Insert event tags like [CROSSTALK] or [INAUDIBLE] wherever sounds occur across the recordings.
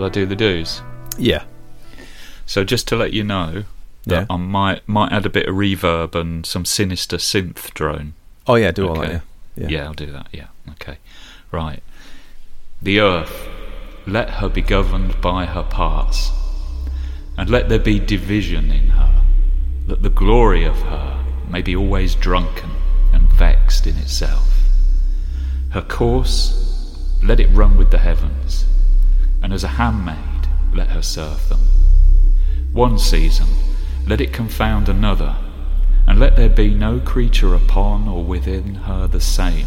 Shall I do the do's? Yeah. So just to let you know that Yeah. I might might add a bit of reverb and some sinister synth drone. Oh yeah, do all that. Okay. Yeah. Yeah. I'll do that. Yeah. Okay. Right. The earth, let her be governed by her parts, and let there be division in her, that the glory of her may be always drunken and vexed in itself. Her course, let it run with the heavens, and as a handmaid, let her serve them. One season, let it confound another, and let there be no creature upon or within her the same.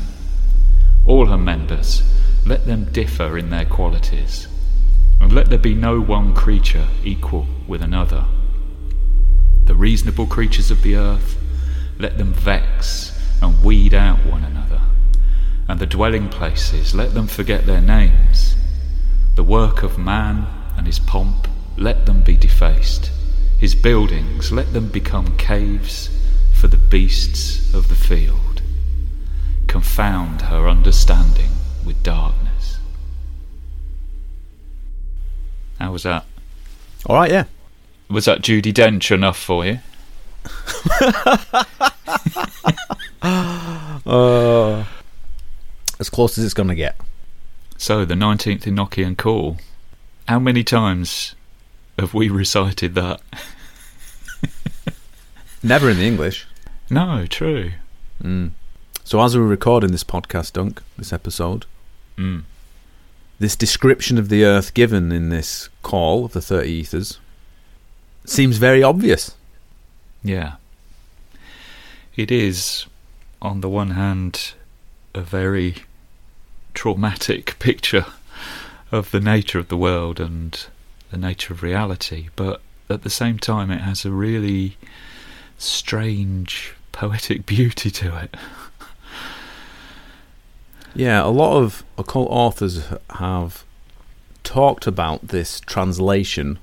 All her members, let them differ in their qualities, and let there be no one creature equal with another. The reasonable creatures of the earth, let them vex and weed out one another, and the dwelling places, let them forget their names. The work of man and his pomp, let them be defaced. His buildings, let them become caves for the beasts of the field. Confound her understanding with darkness. How was that? All right. Yeah. Was that Judi Dench enough for you? [LAUGHS] Uh, as close as it's going to get. So, the 19th Enochian call. How many times have we recited that? [LAUGHS] Never in the English. No, true. Mm. So as we're recording this podcast, Dunk, this episode, Mm. this description of the Earth given in this call of the thirty ethers seems very obvious. Yeah. It is, on the one hand, a very traumatic picture of the nature of the world and the nature of reality, but at the same time, it has a really strange poetic [LAUGHS] beauty to it. Yeah, a lot of occult authors have talked about this translation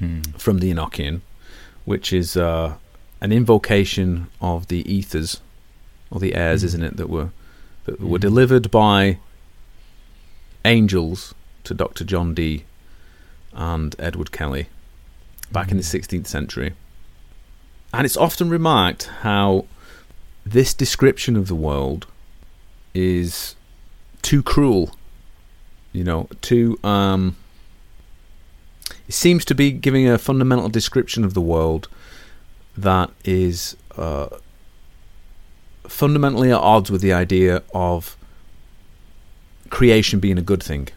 Mm. from the Enochian, which is uh, an invocation of the ethers or the airs, Mm. isn't it? That were that were Mm. delivered by angels to Dr. John Dee and Edward Kelly back in the Mm. 16th century. And it's often remarked how this description of the world is too cruel, you know, too um it seems to be giving a fundamental description of the world that is uh, fundamentally at odds with the idea of creation being a good thing.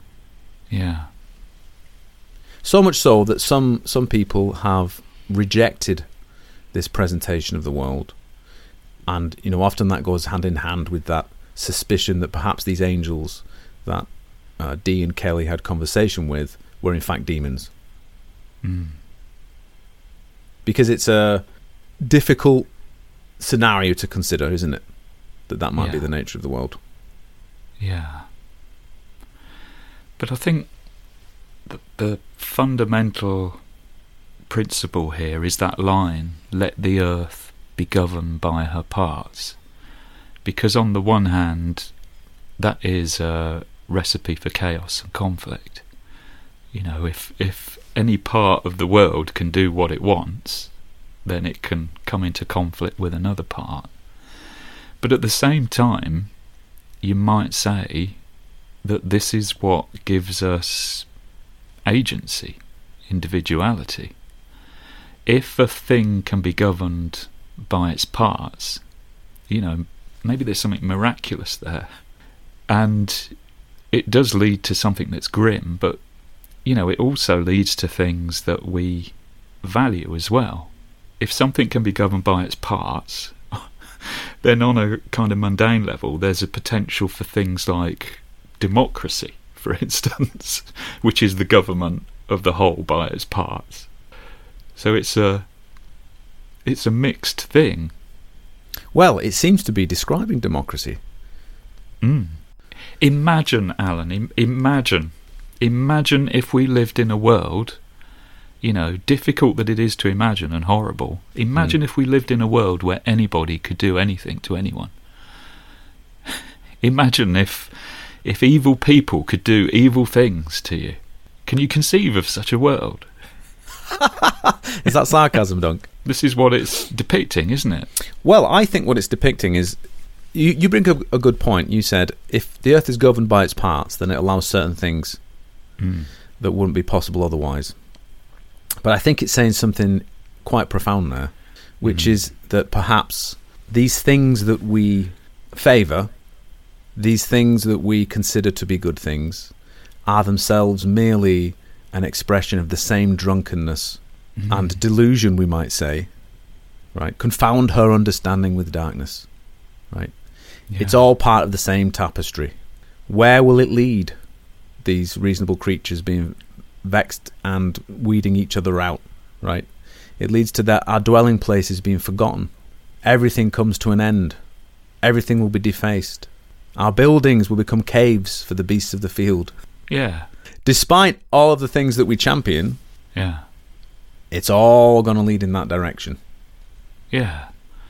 Yeah. So much so that some some people have rejected this presentation of the world, and you know often that goes hand in hand with that suspicion that perhaps these angels that uh, Dee and Kelly had conversation with were in fact demons, Mm. because it's a difficult scenario to consider, isn't it? That that might be the nature of the world. Yeah. But I think the, the fundamental principle here is that line let the earth be governed by her parts. Because, on the one hand, that is a recipe for chaos and conflict. You know, if, if any part of the world can do what it wants, then it can come into conflict with another part. But at the same time, you might say that this is what gives us agency, individuality. If a thing can be governed by its parts, you know, maybe there's something miraculous there. And it does lead to something that's grim, but, you know, it also leads to things that we value as well. If something can be governed by its parts, [LAUGHS] then on a kind of mundane level, there's a potential for things like democracy, [LAUGHS] for instance, [LAUGHS] which is the government of the whole by its parts. So it's a it's a mixed thing. Well, it seems to be describing democracy. Mm. Imagine, Alan. Im- imagine, imagine if we lived in a world. You know, difficult that it is to imagine and horrible. Imagine if we lived in a world where anybody could do anything to anyone. [LAUGHS] Imagine if if evil people could do evil things to you. Can you conceive of such a world? [LAUGHS] Is that sarcasm, Dunk? This is what it's depicting, isn't it? Well, I think what it's depicting is you, you bring up a good point. You said if the Earth is governed by its parts, then it allows certain things Mm. that wouldn't be possible otherwise. But I think it's saying something quite profound there, which Mm. is that perhaps these things that we favour, these things that we consider to be good things, are themselves merely an expression of the same drunkenness Mm. and delusion, we might say, right? Confound her understanding with darkness, right? Yeah. It's all part of the same tapestry. Where will it lead? These reasonable creatures being vexed and weeding each other out, right? It leads to that our dwelling place is being forgotten. Everything comes to an end. Everything will be defaced. Our buildings will become caves for the beasts of the field. Yeah. Despite all of the things that we champion, Yeah. it's all going to lead in that direction. Yeah.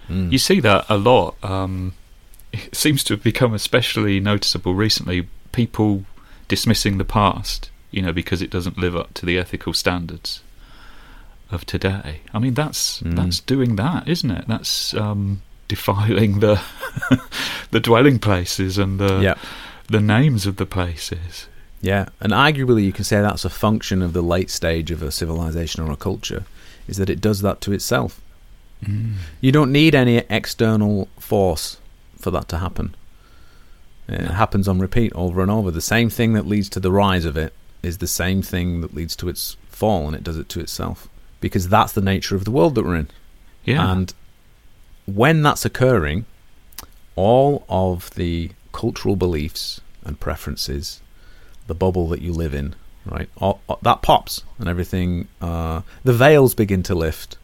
Mm. You see that a lot. Um, [LAUGHS] it seems to have become especially noticeable recently. People dismissing the past, you know, because it doesn't live up to the ethical standards of today. I mean, that's Mm. that's doing that, isn't it? That's um, defiling the [LAUGHS] the dwelling places and the yeah. the names of the places. Yeah, and arguably you can say that's a function of the late stage of a civilization or a culture, is that it does that to itself. Mm. You don't need any external force for that to happen. It happens on repeat over and over. The same thing that leads to the rise of it is the same thing that leads to its fall, and it does it to itself. Because that's the nature of the world that we're in. Yeah. And when that's occurring, all of the cultural beliefs and preferences, the bubble that you live in, right, all, all- that pops and everything, uh, the veils begin to lift.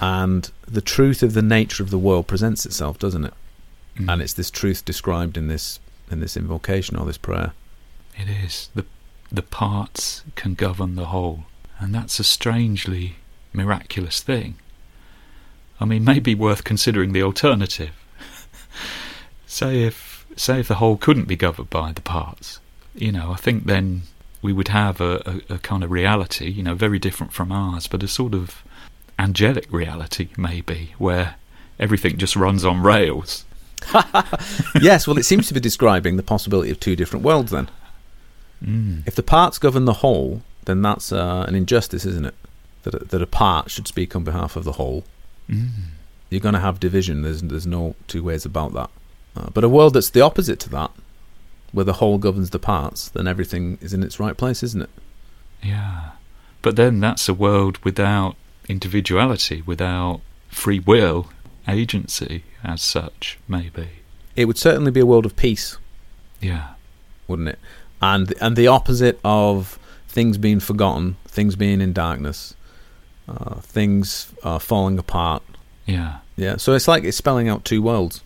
And the truth of the nature of the world presents itself, doesn't it? Mm. And it's this truth described in this in this invocation or this prayer. It is. The the parts can govern the whole. And that's a strangely miraculous thing. I mean, maybe worth considering the alternative. [LAUGHS] say if say if the whole couldn't be governed by the parts. You know, I think then we would have a, a, a kind of reality, you know, very different from ours, but a sort of angelic reality maybe, where everything just runs on rails. [LAUGHS] yes, well, it seems to be describing the possibility of two different worlds then. Mm. If the parts govern the whole, then that's uh, an injustice, isn't it? That a, that a part should speak on behalf of the whole. Mm. You're going to have division. There's there's no two ways about that. Uh, but a world that's the opposite to that, where the whole governs the parts, then everything is in its right place, isn't it? Yeah. But then that's a world without individuality, without free will, agency as such, maybe. It would certainly be a world of peace, Yeah. wouldn't it? And and the opposite of things being forgotten, things being in darkness, uh, things uh, falling apart. Yeah. Yeah. So it's like it's spelling out two worlds.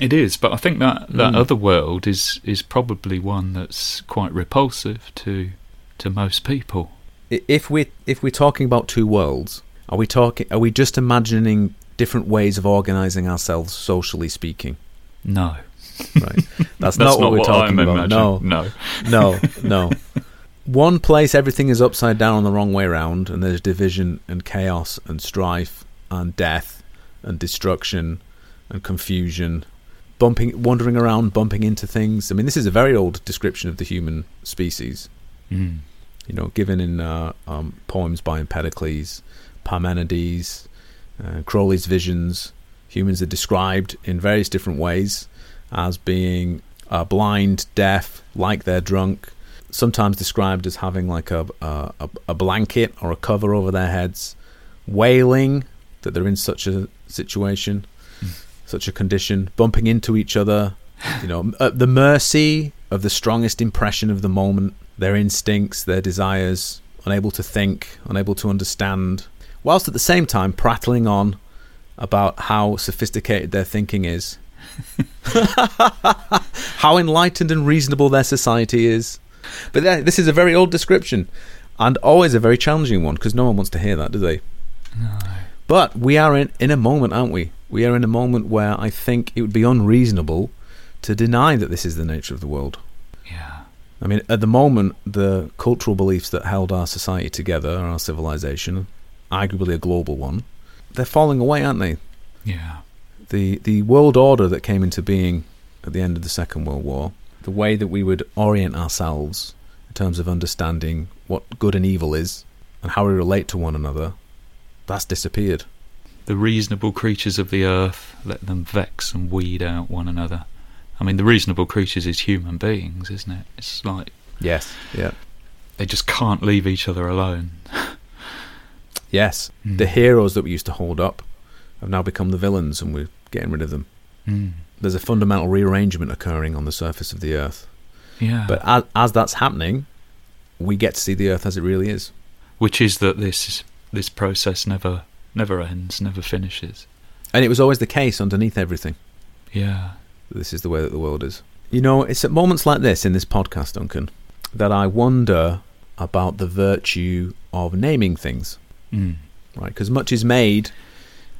It is, but I think that that Mm. other world is is probably one that's quite repulsive to to most people. If we if we're talking about two worlds, are we talking? Are we just imagining different ways of organizing ourselves, socially speaking? No. [LAUGHS] Right. That's, That's not, what we're talking I'm about. No. No. no, [LAUGHS] no. One place everything is upside down on the wrong way round, and there's division and chaos and strife and death and destruction and confusion, bumping, wandering around, bumping into things. I mean, this is a very old description of the human species. Mm. You know, given in uh, um, poems by Empedocles, Parmenides, uh, Crowley's visions. Humans are described in various different ways as being uh, blind, deaf, like they're drunk. Sometimes described as having like a, a a- a blanket or a cover over their heads, wailing that they're in such a situation, such a condition, bumping into each other. You know, at the mercy of the strongest impression of the moment, their instincts, their desires, unable to think, unable to understand, whilst at the same time prattling on about how sophisticated their thinking is, [LAUGHS] how enlightened and reasonable their society is. But th- this is a very old description, and always a very challenging one because no one wants to hear that, do they? No. But we are in, in a moment, aren't we? We are in a moment where I think it would be unreasonable to deny that this is the nature of the world. Yeah. I mean, at the moment, the cultural beliefs that held our society together, our civilization, arguably a global one, they're falling away, aren't they? Yeah. The the world order that came into being at the end of the Second World War, the way that we would orient ourselves in terms of understanding what good and evil is and how we relate to one another, that's disappeared. The reasonable creatures of the earth, let them vex and weed out one another. I mean, the reasonable creatures is human beings, isn't it? It's like Yes. Yeah. they just can't leave each other alone. Yes. Mm. The heroes that we used to hold up have now become the villains and we're getting rid of them. Mm. There's a fundamental rearrangement occurring on the surface of the earth. Yeah. But as, as that's happening, we get to see the earth as it really is. which is that this this process never never ends, never finishes. And it was always the case underneath everything. Yeah. This is the way that the world is. You know, it's at moments like this in this podcast, Duncan, that I wonder about the virtue of naming things, Mm. right? Because much is made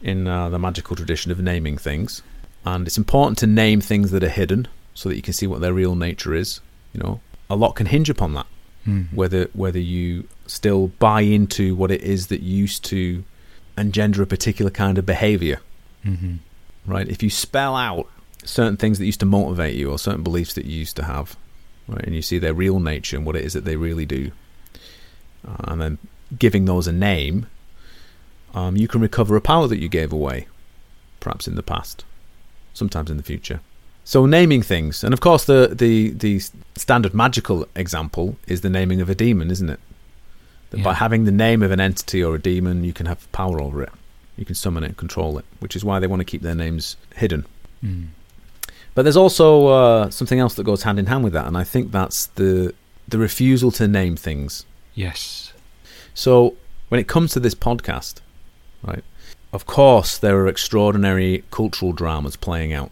in uh, the magical tradition of naming things, and it's important to name things that are hidden so that you can see what their real nature is. You know, a lot can hinge upon that. Mm. whether whether you still buy into what it is that used to engender a particular kind of behavior hmm right if you spell out certain things that used to motivate you or certain beliefs that you used to have right and you see their real nature and what it is that they really do uh, and then giving those a name um, you can recover a power that you gave away perhaps in the past sometimes in the future so naming things and of course the, the, the standard magical example is the naming of a demon isn't it that by having the name of an entity or a demon you can have power over it you can summon it and control it which is why they want to keep their names hidden Mm. but there's also uh, something else that goes hand in hand with that, and I think that's the the refusal to name things. Yes. So when it comes to this podcast, right, of course there are extraordinary cultural dramas playing out.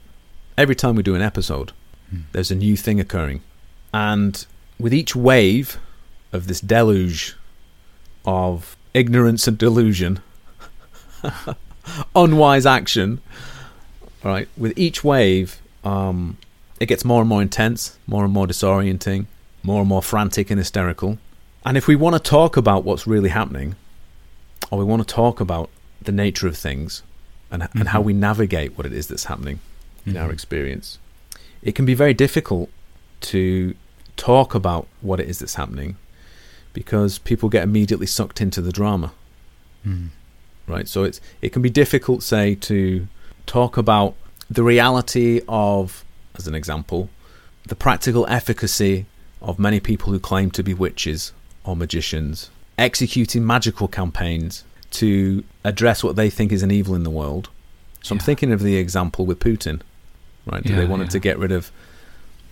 Every time we do an episode, Mm. there's a new thing occurring, and with each wave of this deluge of ignorance and delusion, [LAUGHS] unwise action, right? With each wave, um, it gets more and more intense, more and more disorienting, more and more frantic and hysterical. And if we want to talk about what's really happening, or we want to talk about the nature of things and, and how Mhm. we navigate what it is that's happening in our Mhm. experience, it can be very difficult to talk about what it is that's happening because people get immediately sucked into the drama Mm. right? So it's it can be difficult, say, to talk about the reality of, as an example, the practical efficacy of many people who claim to be witches or magicians executing magical campaigns to address what they think is an evil in the world. So I'm thinking of the example with Putin, right? Yeah, they wanted yeah. to get rid of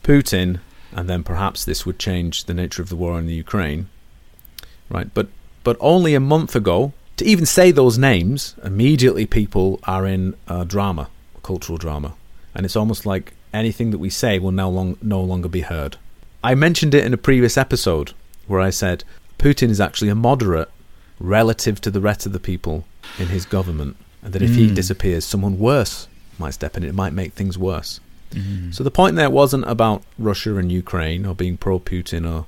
Putin, and then perhaps this would change the nature of the war in the Ukraine, right? But but only a month ago, to even say those names, immediately people are in a drama, a cultural drama, and it's almost like anything that we say will no long no longer be heard. I mentioned it in a previous episode where I said Putin is actually a moderate relative to the rest of the people in his government, and that if he Mm. disappears, someone worse might step in. And it might make things worse. Mm. So the point there wasn't about Russia and Ukraine or being pro-Putin or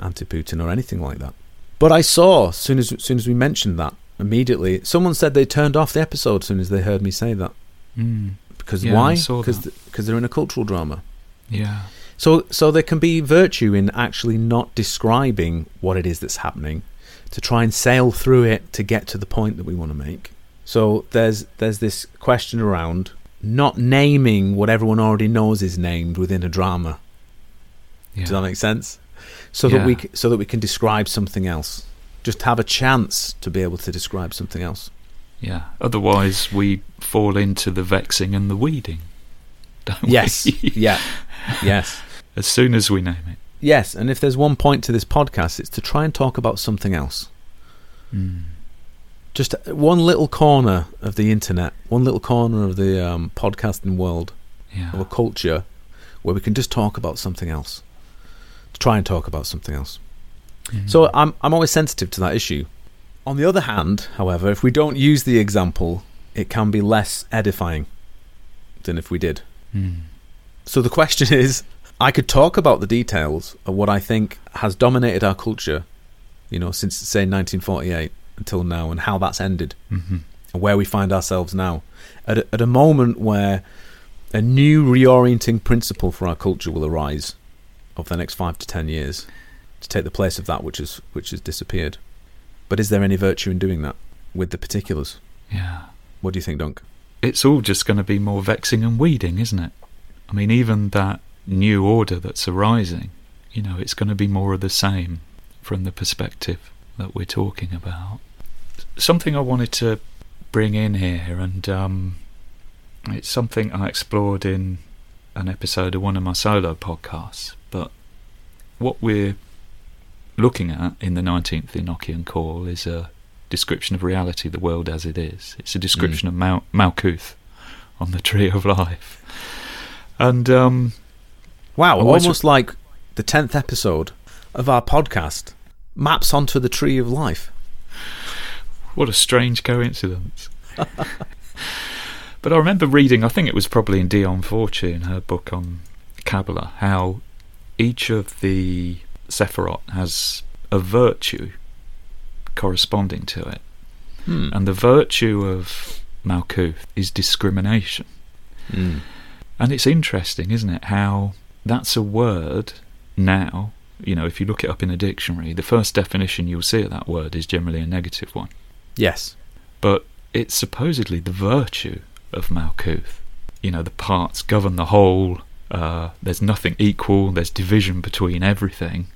anti-Putin or anything like that. But I saw soon as, soon as we mentioned that immediately, someone said they turned off the episode as soon as they heard me say that. Mm. Because Yeah, why? Because because they're in a cultural drama. Yeah. So so there can be virtue in actually not describing what it is that's happening, to try and sail through it to get to the point that we want to make. So there's there's this question around not naming what everyone already knows is named within a drama. Yeah. Does that make sense? So that we so that we can describe something else. Just have a chance to be able to describe something else. Yeah. Otherwise, we fall into the vexing and the weeding. Don't we? Yes. [LAUGHS] yeah. Yes. As soon as we name it. Yes, and if there's one point to this podcast, it's to try and talk about something else. Mm. Just one little corner of the internet, one little corner of the um, podcasting world, Yeah. of a culture, where we can just talk about something else. To try and talk about something else. Mm. So I'm I'm always sensitive to that issue. On the other hand, however, if we don't use the example, it can be less edifying than if we did. Mm. So the question [LAUGHS] is, I could talk about the details of what I think has dominated our culture, you know, since say 1948 until now, and how that's ended, hmm and where we find ourselves now, at a, at a moment where a new reorienting principle for our culture will arise over the next five to ten years to take the place of that which has which has disappeared. But is there any virtue in doing that with the particulars? Yeah. What do you think, Dunk? It's all just going to be more vexing and weeding, isn't it? I mean, even that new order that's arising, you know, it's going to be more of the same from the perspective that we're talking about. Something I wanted to bring in here, and um, it's something I explored in an episode of one of my solo podcasts, but what we're looking at in the 19th Enochian Call is a description of reality, the world as it is. It's a description of Mal- Malkuth on the Tree of Life. And um, Wow, almost like the tenth episode of our podcast maps onto the tree of life. what a strange coincidence. but I remember reading, I think it was probably in Dion Fortune, her book on Kabbalah, how each of the Sephirot has a virtue corresponding to it. Hmm. And the virtue of Malkuth is discrimination. Mm. And it's interesting, isn't it, how that's a word now. You know, if you look it up in a dictionary, the first definition you'll see of that word is generally a negative one. Yes. But it's supposedly the virtue of Malkuth. You know, the parts govern the whole, uh, there's nothing equal, there's division between everything.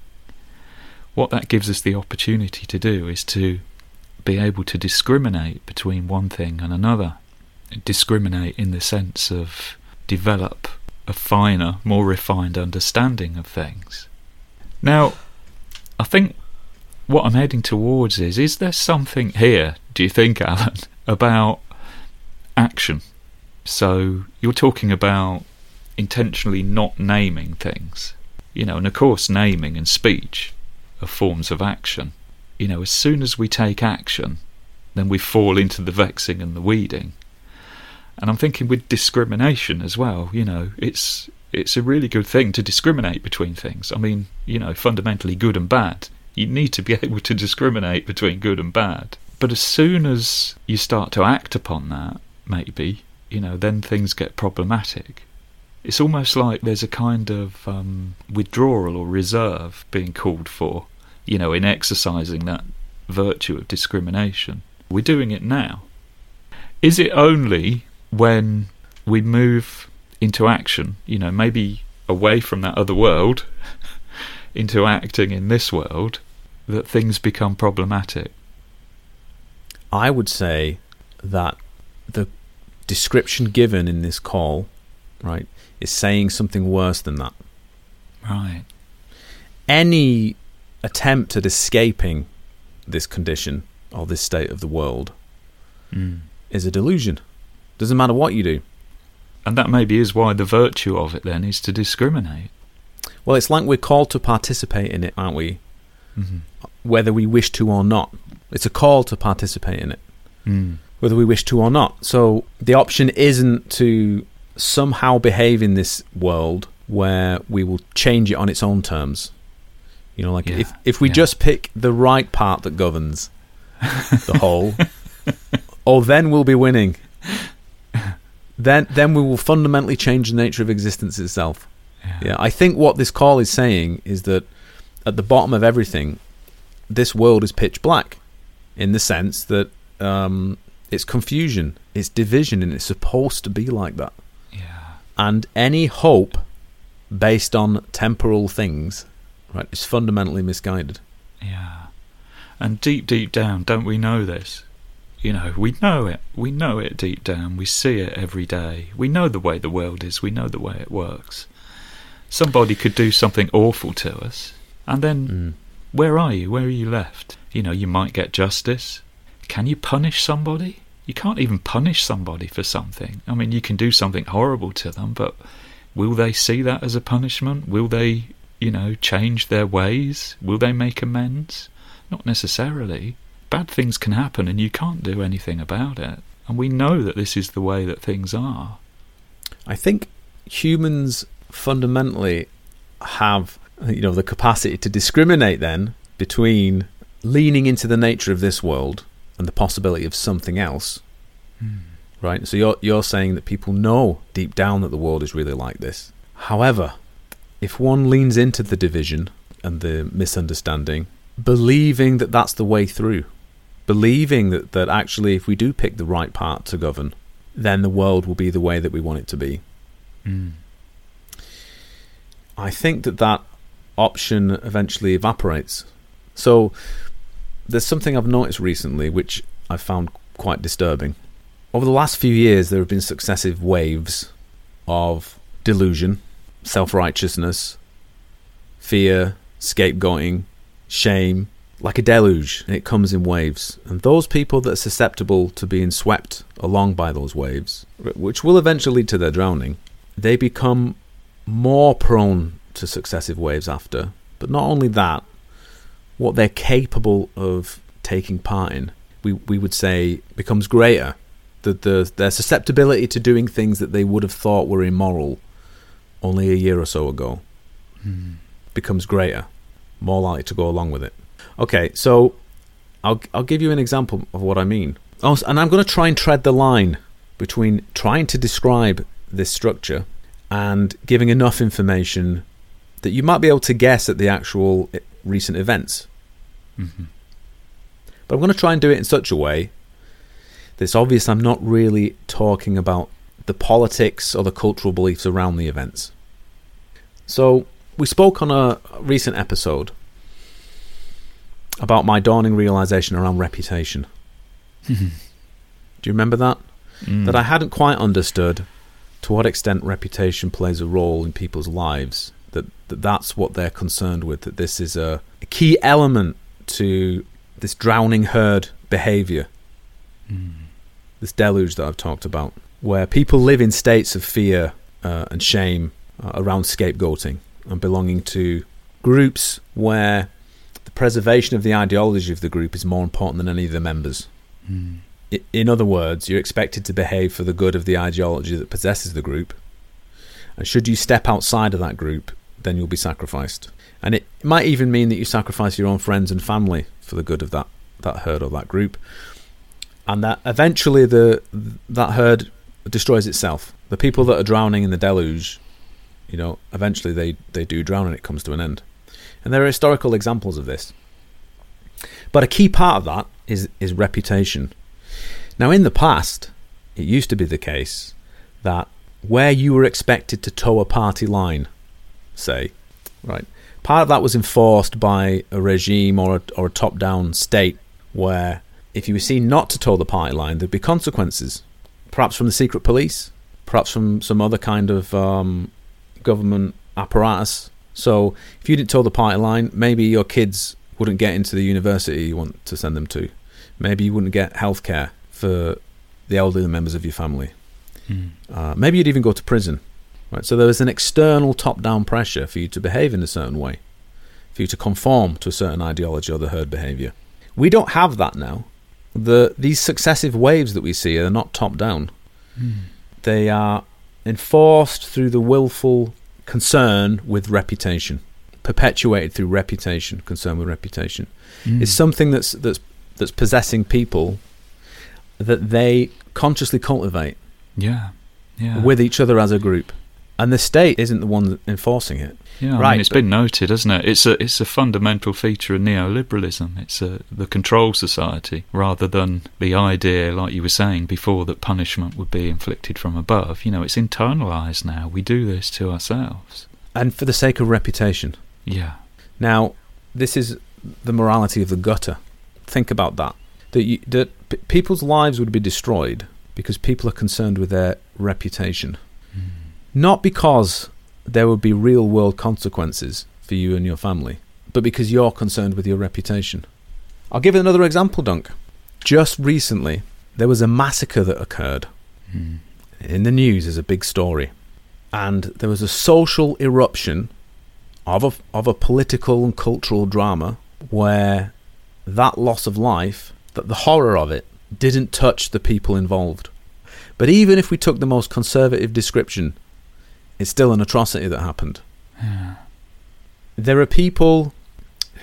What that gives us the opportunity to do is to be able to discriminate between one thing and another. Discriminate in the sense of develop a finer, more refined understanding of things. Now, I think what I'm heading towards is is there something here, do you think, [LAUGHS] Alan, about action? So you're talking about intentionally not naming things, you know, and of course, naming and speech are forms of action. You know, as soon as we take action, then we fall into the vexing and the weeding. And I'm thinking with discrimination as well, you know, it's it's a really good thing to discriminate between things. I mean, you know, fundamentally good and bad. You need to be [LAUGHS] able to discriminate between good and bad. But as soon as you start to act upon that, maybe, you know, then things get problematic. It's almost like there's a kind of um, withdrawal or reserve being called for, you know, in exercising that virtue of discrimination. We're doing it now. Is it only when we move into action, you know, maybe away from that other world [LAUGHS] into acting in this world, that things become problematic? I would say that the description given in this call, right, is saying something worse than that. Right. Any attempt at escaping this condition or this state of the world Mm. is a delusion. Doesn't matter what you do. And that maybe is why the virtue of it then is to discriminate. Well, it's like we're called to participate in it, aren't we? Mm-hmm. Whether we wish to or not. It's a call to participate in it, Mm. whether we wish to or not. So the option isn't to somehow behave in this world where we will change it on its own terms. You know, like Yeah, if if we yeah. just pick the right part that governs the whole, [LAUGHS] oh, then we'll be winning. Then then we will fundamentally change the nature of existence itself. Yeah, I think what this call is saying is that at the bottom of everything, this world is pitch black, in the sense that um, it's confusion, it's division, and it's supposed to be like that. Yeah. And any hope based on temporal things, right, is fundamentally misguided. Yeah. And deep, deep down, don't we know this? You know, we know it. We know it deep down. We see it every day. We know the way the world is. We know the way it works. Somebody could do something awful to us, and then Mm. where are you? Where are you left? You know, you might get justice. Can you punish somebody? You can't even punish somebody for something. I mean, you can do something horrible to them, but will they see that as a punishment? Will they, you know, change their ways? Will they make amends? Not necessarily. Bad things can happen and you can't do anything about it. And we know that this is the way that things are. I think humans fundamentally have you know the capacity to discriminate then between leaning into the nature of this world and the possibility of something else. Mm. Right? So you're you're saying that people know deep down that the world is really like this. However, if one leans into the division and the misunderstanding, believing that that's the way through, believing that, that actually if we do pick the right part to govern, then the world will be the way that we want it to be. Mm. I think that that option eventually evaporates. So there's something I've noticed recently which I found quite disturbing. Over the last few years, there have been successive waves of delusion, self righteousness, fear, scapegoating, shame, like a deluge, and it comes in waves. And those people that are susceptible to being swept along by those waves, which will eventually lead to their drowning, they become more prone to successive waves after. But not only that, what they're capable of taking part in, we, we would say, becomes greater. The, the, their susceptibility to doing things that they would have thought were immoral only a year or so ago Mm. becomes greater, more likely to go along with it. Okay, so I'll I'll give you an example of what I mean. Oh, and I'm going to try and tread the line between trying to describe this structure and giving enough information that you might be able to guess at the actual eh, recent events. hmm But I'm going to try and do it in such a way that it's obvious I'm not really talking about the politics or the cultural beliefs around the events. So, we spoke on a recent episode about my dawning realization around reputation. [LAUGHS] Do you remember that? Mm. That I hadn't quite understood to what extent reputation plays a role in people's lives. That, that that's what they're concerned with. That this is a, a key element to this drowning herd behavior, Mm. this deluge that I've talked about, where people live in states of fear uh, and shame uh, around scapegoating and belonging to groups where the preservation of the ideology of the group is more important than any of the members. Mm. In other words, you're expected to behave for the good of the ideology that possesses the group. And should you step outside of that group, then you'll be sacrificed. And it might even mean that you sacrifice your own friends and family for the good of that, that herd or that group. And that eventually the that herd destroys itself. The people that are drowning in the deluge, you know, eventually they, they do drown and it comes to an end. And there are historical examples of this. But a key part of that is is reputation. Now, in the past, it used to be the case that where you were expected to toe a party line, say, right, part of that was enforced by a regime or a, or a top down state where if you were seen not to toe the party line, there'd be consequences, perhaps from the secret police, perhaps from some other kind of um, government apparatus. So, if you didn't toe the party line, maybe your kids wouldn't get into the university you want to send them to. Maybe you wouldn't get healthcare for the elderly members of your family. Mm. Uh, maybe you'd even go to prison. Right? So there was an external top-down pressure for you to behave in a certain way, for you to conform to a certain ideology or the herd behavior. We don't have that now. The these successive waves that we see are not top-down. Mm. They are enforced through the willful concern with reputation, perpetuated through reputation, concern with reputation. Mm. It's something that's that's that's possessing people that they consciously cultivate yeah, yeah, with each other as a group. And the state isn't the one enforcing it. Yeah. I mean, it's been noted, hasn't it? It's a it's a fundamental feature of neoliberalism. It's a the control society rather than the idea, like you were saying before, that punishment would be inflicted from above. You know, it's internalized now. We do this to ourselves. And for the sake of reputation. Yeah. Now, this is the morality of the gutter. Think about that. That, you, that p- people's lives would be destroyed because people are concerned with their reputation. Mm. Not because there would be real world consequences for you and your family, but because you're concerned with your reputation. I'll give another example, Dunk. Just recently, there was a massacre that occurred. Mm. In the news is a big story. And there was a social eruption of a, of a political and cultural drama where that loss of life, that the horror of it, didn't touch the people involved. But even if we took the most conservative description, it's still an atrocity that happened. Yeah. there are people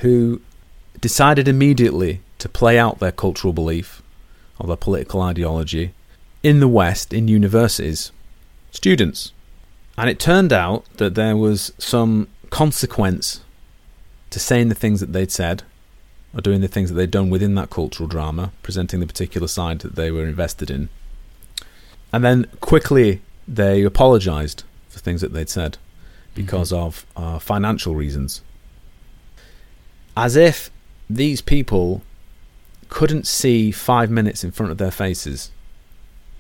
who decided immediately to play out their cultural belief or their political ideology in the West in universities, students. And it turned out that there was some consequence to saying the things that they'd said or doing the things that they'd done within that cultural drama, presenting the particular side that they were invested in. And then quickly they apologized for things that they'd said because mm-hmm. of uh, financial reasons. As if these people couldn't see five minutes in front of their faces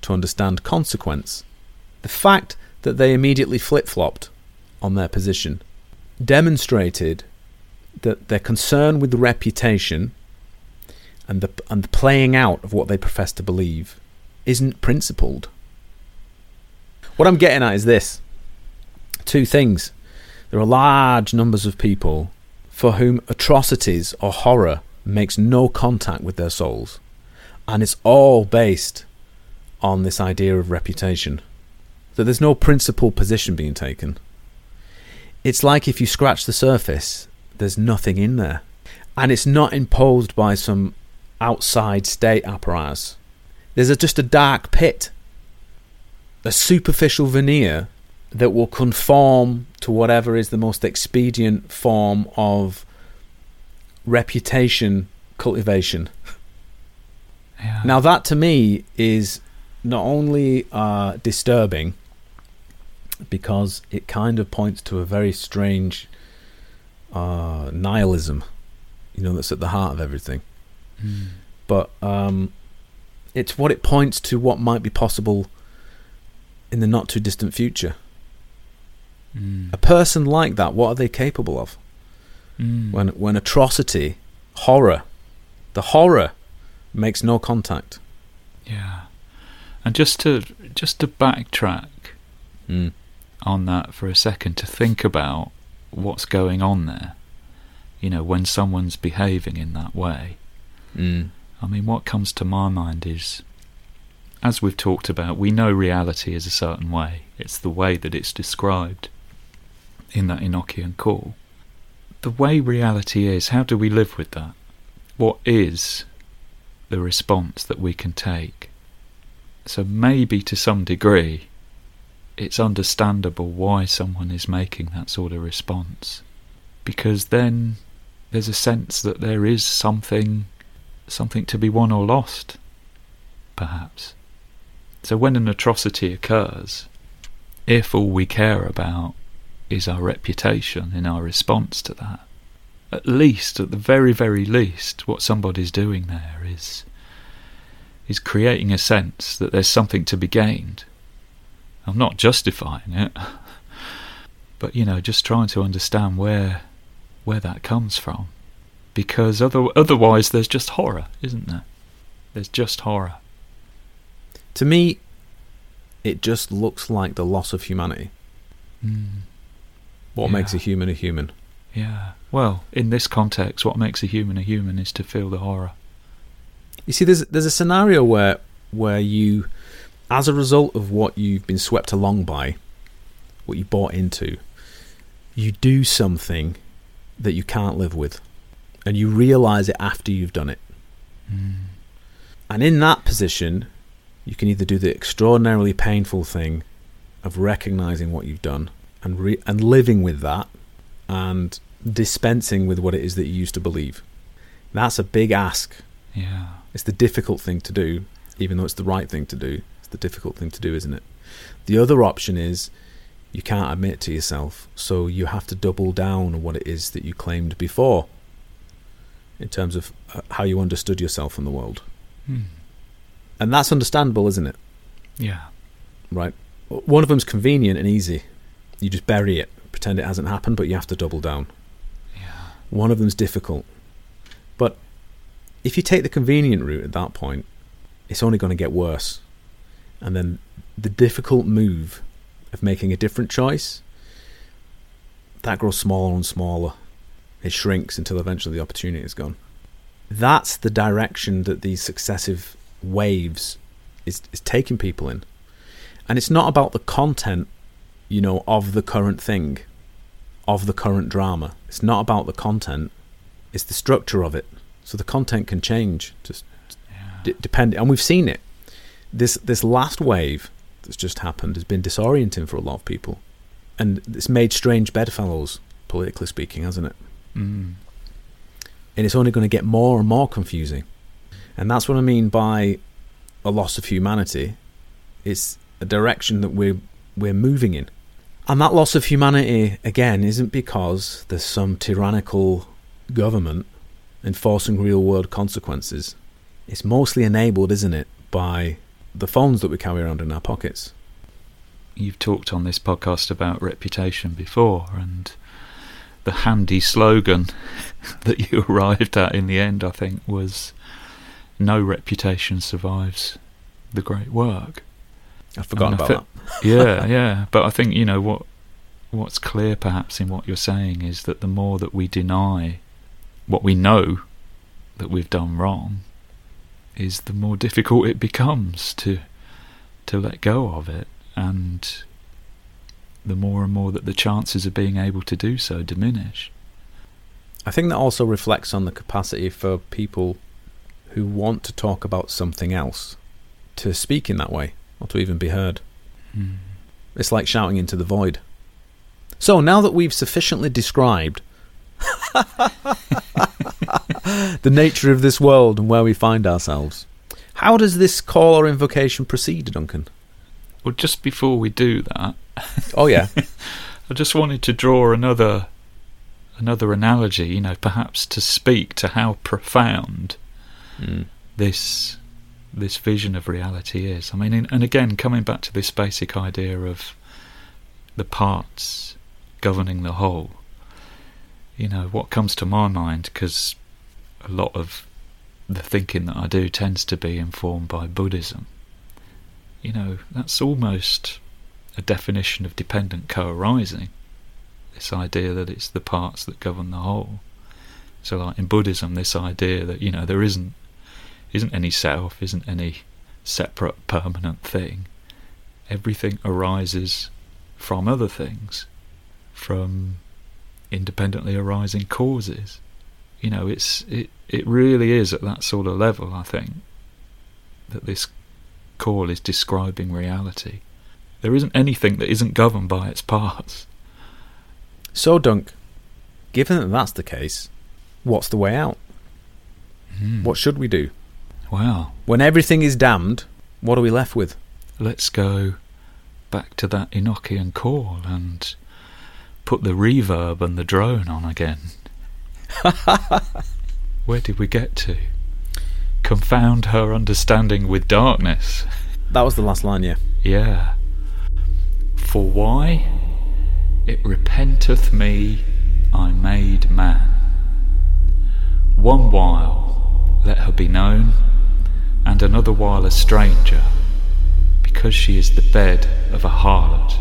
to understand consequence. The fact that they immediately flip flopped on their position demonstrated that their concern with the reputation and the and the playing out of what they profess to believe isn't principled. What I'm getting at is this: two things. There are large numbers of people for whom atrocities or horror makes no contact with their souls, and it's all based on this idea of reputation. That there's no principled position being taken. It's like if you scratch the surface, there's nothing in there. And it's not imposed by some outside state apparatus. There's a, just a dark pit, a superficial veneer that will conform to whatever is the most expedient form of reputation cultivation. Yeah. Now, that to me is not only uh, disturbing because it kind of points to a very strange uh, nihilism, you know, that's at the heart of everything. Mm. But um, it's what it points to what might be possible in the not too distant future. Mm. A person like that, what are they capable of? Mm. When when atrocity, horror, the horror makes no contact. Yeah. And just to just to backtrack mm. on that for a second, to think about what's going on there. You know, when someone's behaving in that way. Mm. I mean, what comes to my mind is, as we've talked about, we know reality is a certain way. It's the way that it's described in that Enochian call. The way reality is, how do we live with that? What is the response that we can take? So maybe to some degree, it's understandable why someone is making that sort of response. Because then there's a sense that there is something something to be won or lost, perhaps. So when an atrocity occurs, if all we care about is our reputation in our response to that, at least, at the very, very least, what somebody's doing there is is creating a sense that there's something to be gained. I'm not justifying it, [LAUGHS] but you know, just trying to understand where where that comes from, because other, otherwise there's just horror, isn't there? There's just horror. To me, it just looks like the loss of humanity. Mm. What yeah. makes a human a human? Yeah. Well, in this context, what makes a human a human is to feel the horror. You see, there's there's a scenario where where you, as a result of what you've been swept along by, what you bought into, you do something that you can't live with, and you realise it after you've done it. Mm. And in that position, you can either do the extraordinarily painful thing of recognizing what you've done and re- and living with that, and dispensing with what it is that you used to believe. That's a big ask. Yeah. It's the difficult thing to do, even though it's the right thing to do. It's the difficult thing to do, isn't it? The other option is you can't admit to yourself, so you have to double down on what it is that you claimed before in terms of uh, how you understood yourself and the world. Hmm. And that's understandable, isn't it? Yeah. Right. One of them's convenient and easy. You just bury it, pretend it hasn't happened, but you have to double down. Yeah. One of them's difficult. But if you take the convenient route at that point, it's only going to get worse. And then the difficult move of making a different choice, that grows smaller and smaller. It shrinks until eventually the opportunity is gone. That's the direction that these successive waves is, is taking people in. And it's not about the content, you know, of the current thing, of the current drama. It's not about the content; it's the structure of it. So the content can change, just Yeah. d- depend. And we've seen it. This this last wave that's just happened has been disorienting for a lot of people, and it's made strange bedfellows, politically speaking, hasn't it? Mm. and it's only going to get more and more confusing. And that's what I mean by a loss of humanity. It's a direction that we're we're moving in. And that loss of humanity again isn't because there's some tyrannical government enforcing real world consequences. It's mostly enabled, isn't it, by the phones that we carry around in our pockets. You've talked on this podcast about reputation before, and the handy slogan [LAUGHS] that you [LAUGHS] arrived at in the end, I think, was "No reputation survives the great work." I've forgotten about fe- [LAUGHS] yeah, yeah. But I think you know what what's clear, perhaps, in what you're saying is that the more that we deny what we know that we've done wrong, is the more difficult it becomes to to let go of it, and the more and more that the chances of being able to do so diminish. I think that also reflects on the capacity for people who want to talk about something else to speak in that way or to even be heard. Hmm. It's like shouting into the void. So now that we've sufficiently described [LAUGHS] the nature of this world and where we find ourselves, how does this call or invocation proceed, Duncan? Well, just before we do that, Oh yeah, [LAUGHS] I just wanted to draw another another analogy, you know, perhaps to speak to how profound Mm. this this vision of reality is. I mean, and again, coming back to this basic idea of the parts governing the whole. You know, what comes to my mind, because a lot of the thinking that I do tends to be informed by Buddhism. You know, that's almost a definition of dependent co-arising. This idea that it's the parts that govern the whole. So, like in Buddhism, this idea that you know there isn't isn't any self, isn't any separate permanent thing. Everything arises from other things, from independently arising causes. You know, it's it it really is at that sort of level. I think that this call is describing reality. There isn't anything that isn't governed by its parts. So, Dunk, given that that's the case, what's the way out? Hmm. What should we do? Well, When everything is damned, what are we left with? let's go back to that Enochian call and put the reverb and the drone on again. [LAUGHS] Where did we get to? Confound her understanding with darkness. That was the last line, yeah. Yeah. For why? It repenteth me I made man. One while let her be known, and another while a stranger, because she is the bed of a harlot,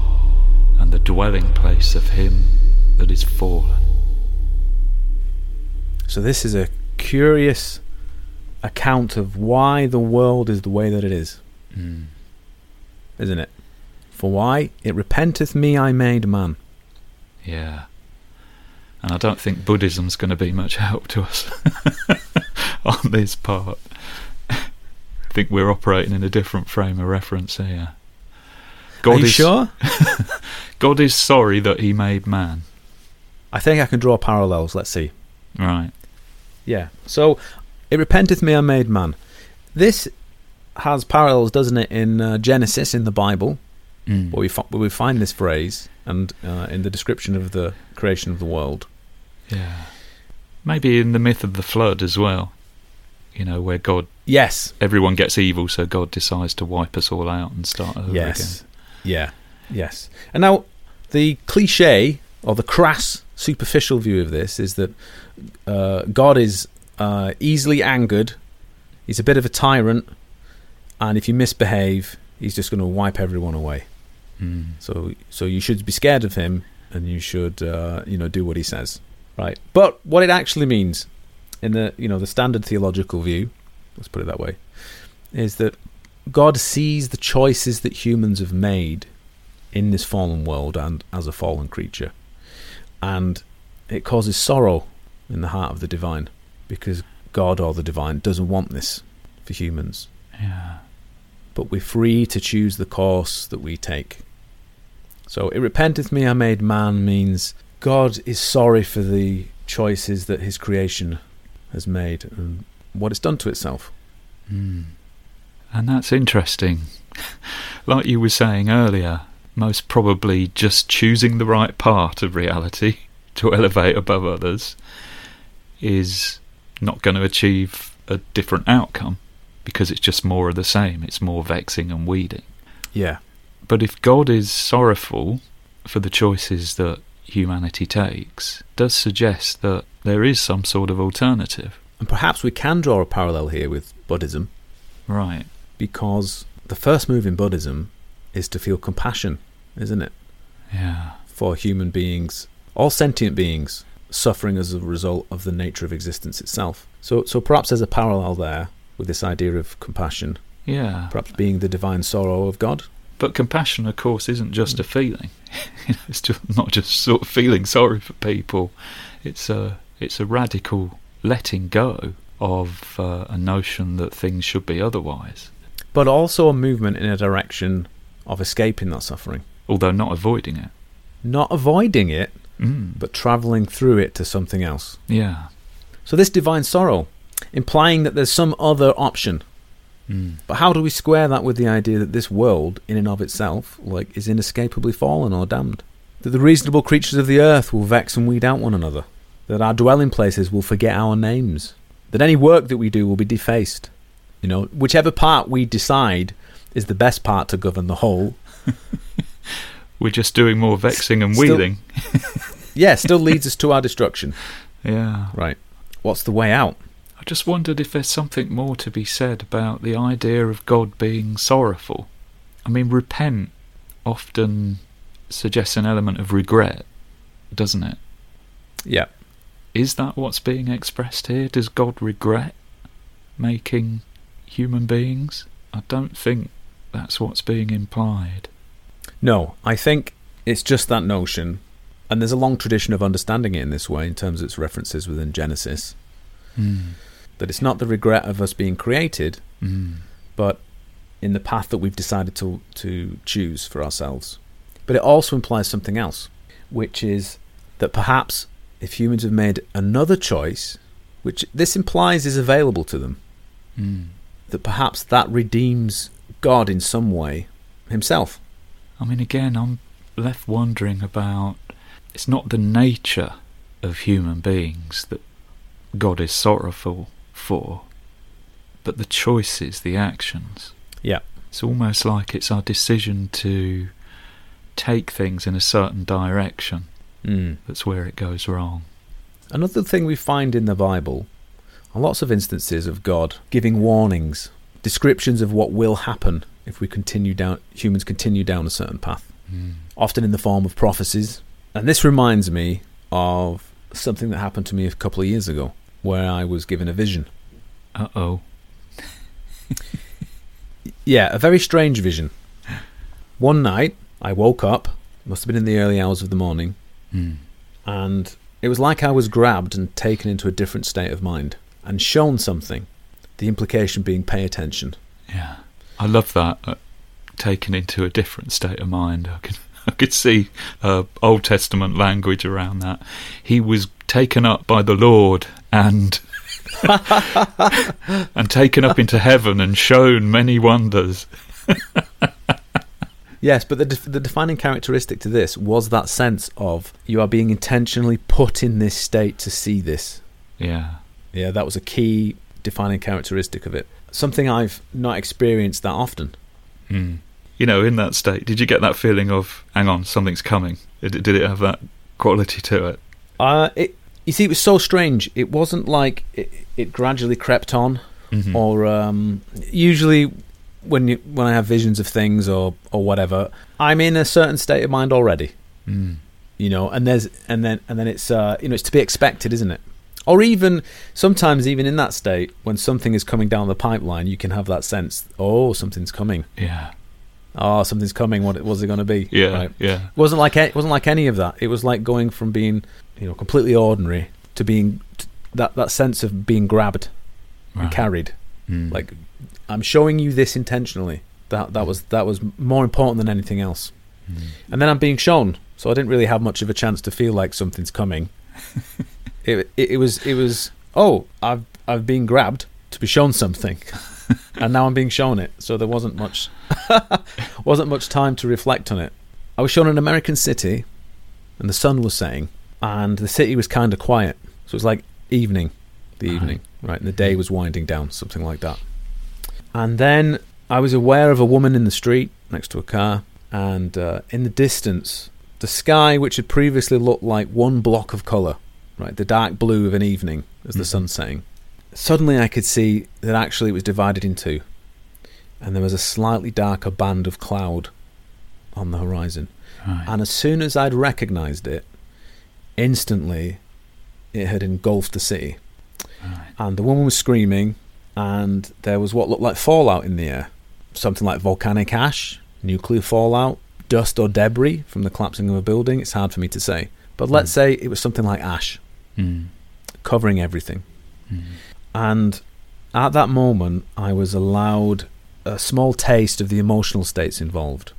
and the dwelling place of him that is fallen. So this is a curious account of why the world is the way that it is, Mm. isn't it? For why it repenteth me I made man. Yeah. And I don't think Buddhism's going to be much help to us [LAUGHS] on this part. I think we're operating in a different frame of reference here. God Are you is sure? [LAUGHS] God is sorry that he made man. I think I can draw parallels. Let's see. Right. Yeah. So it repenteth me I made man. This has parallels, doesn't it, in uh, Genesis in the Bible, Mm. where we fi- where we find this phrase, and uh, in the description of the creation of the world. Yeah. Maybe in the myth of the flood as well. You know, where God Yes. everyone gets evil, so God decides to wipe us all out and start over again. Yes. Yeah. Yes. And now the cliche or the crass superficial view of this is that uh, God is uh, easily angered. He's a bit of a tyrant, and if you misbehave, he's just going to wipe everyone away. Mm. So, so you should be scared of him, and you should, uh, you know, do what he says, right? But what it actually means, in the you know the standard theological view, let's put it that way, is that God sees the choices that humans have made in this fallen world and as a fallen creature, and it causes sorrow in the heart of the divine because God or the divine doesn't want this for humans. Yeah. But we're free to choose the course that we take. So, it repenteth me I made man means God is sorry for the choices that his creation has made and what it's done to itself. Mm. And that's interesting. [LAUGHS] like you were saying earlier, most probably just choosing the right part of reality [LAUGHS] to elevate above others is not going to achieve a different outcome because it's just more of the same. It's more vexing and weeding. Yeah. But if God is sorrowful for the choices that humanity takes, does suggest that there is some sort of alternative. And perhaps we can draw a parallel here with Buddhism. Right. Because the first move in Buddhism is to feel compassion, isn't it? Yeah. For human beings, all sentient beings suffering as a result of the nature of existence itself. So so perhaps there's a parallel there with this idea of compassion. Yeah. Perhaps being the divine sorrow of God. But compassion, of course, isn't just a feeling. [LAUGHS] it's just not just sort of feeling sorry for people. It's a it's a radical letting go of uh, a notion that things should be otherwise. But also a movement in a direction of escaping that suffering. Although not avoiding it. Not avoiding it, mm. but travelling through it to something else. Yeah. So this divine sorrow, implying that there's some other option. Mm. But how do we square that with the idea that this world, in and of itself, like is inescapably fallen or damned? That the reasonable creatures of the earth will vex and weed out one another? That our dwelling places will forget our names? That any work that we do will be defaced? You know, whichever part we decide is the best part to govern the whole. [LAUGHS] We're just doing more vexing and Still- weeding. [LAUGHS] Yeah, still leads us to our destruction. [LAUGHS] Yeah. Right. What's the way out? I just wondered if there's something more to be said about the idea of God being sorrowful. I mean, repent often suggests an element of regret, doesn't it? Yeah. Is that what's being expressed here? Does God regret making human beings? I don't think that's what's being implied. No, I think it's just that notion, and there's a long tradition of understanding it in this way in terms of its references within Genesis. Mm. That it's not the regret of us being created, Mm. but in the path that we've decided to to choose for ourselves. But it also implies something else, which is that perhaps if humans have made another choice, which this implies is available to them, Mm. that perhaps that redeems God in some way himself. I mean, again, I'm left wondering about it's not the nature of human beings that God is sorrowful for, but the choices, the actions. Yeah. It's almost like it's our decision to take things in a certain direction Mm. that's where it goes wrong. Another thing we find in the Bible are lots of instances of God giving warnings, descriptions of what will happen if we continue down humans continue down a certain path, Mm. often in the form of prophecies. And this reminds me of something that happened to me a couple of years ago where I was given a vision. Uh oh. [LAUGHS] Yeah, a very strange vision. One night I woke up, must have been in the early hours of the morning, Mm. and it was like I was grabbed and taken into a different state of mind and shown something. The implication being pay attention. Yeah, I love that. Uh, taken into a different state of mind. I could, [LAUGHS] I could see uh, Old Testament language around that. He was taken up by the Lord and [LAUGHS] and taken up into heaven and shown many wonders. [LAUGHS] Yes, but the def- the defining characteristic to this was that sense of you are being intentionally put in this state to see this. Yeah, Yeah, that was a key defining characteristic of it. Something I've not experienced that often. mm. you know, in that state, did you get that feeling of, hang on, something's coming? Did, did it have that quality to it? Uh, it, you see, it was so strange. It wasn't like it, it gradually crept on, Mhm. or um, usually when you, when I have visions of things or or whatever, I'm in a certain state of mind already. Mm. you know and there's and then and then it's uh you know it's to be expected isn't it or even sometimes even in that state when something is coming down the pipeline you can have that sense oh something's coming Yeah, oh, something's coming. What was it going to be? Yeah, Right. yeah, It wasn't like it wasn't like any of that. It was like going from being, you know, completely ordinary to being t- that that sense of being grabbed and carried. Mm. Like I'm showing you this intentionally. That that was that was more important than anything else. Mm. And then I'm being shown, so I didn't really have much of a chance to feel like something's coming. [LAUGHS] it, it it was it was oh I've I've been grabbed to be shown something, [LAUGHS] and now I'm being shown it. So there wasn't much [LAUGHS] wasn't much time to reflect on it. I was shown an American city, and the sun was setting, and the city was kind of quiet. So it was like evening, the Right. evening, right, and the day was winding down, something like that. And then I was aware of a woman in the street next to a car, and uh, in the distance, the sky, which had previously looked like one block of colour, right, the dark blue of an evening as the Mhm. sun setting, suddenly I could see that actually it was divided in two, and there was a slightly darker band of cloud on the horizon. Right. And as soon as I'd recognised it, instantly it had engulfed the city. right. And the woman was screaming, and there was what looked like fallout in the air. Something like volcanic ash, nuclear fallout, dust or debris from the collapsing of a building. It's hard for me to say. But let's Mm. say it was something like ash, Mm. covering everything. Mm. And at that moment, I was allowed a small taste of the emotional states involved.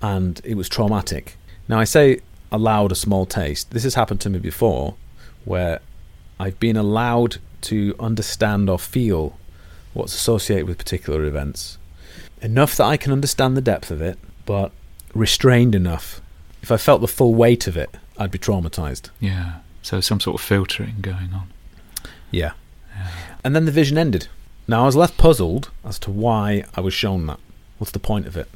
And it was traumatic. Now, I say allowed a small taste. This has happened to me before, where I've been allowed to understand or feel what's associated with particular events. Enough that I can understand the depth of it, but restrained enough. If I felt the full weight of it, I'd be traumatized. Yeah. So some sort of filtering going on. Yeah. Yeah. And then the vision ended. Now I was left puzzled as to why I was shown that. What's the point of it?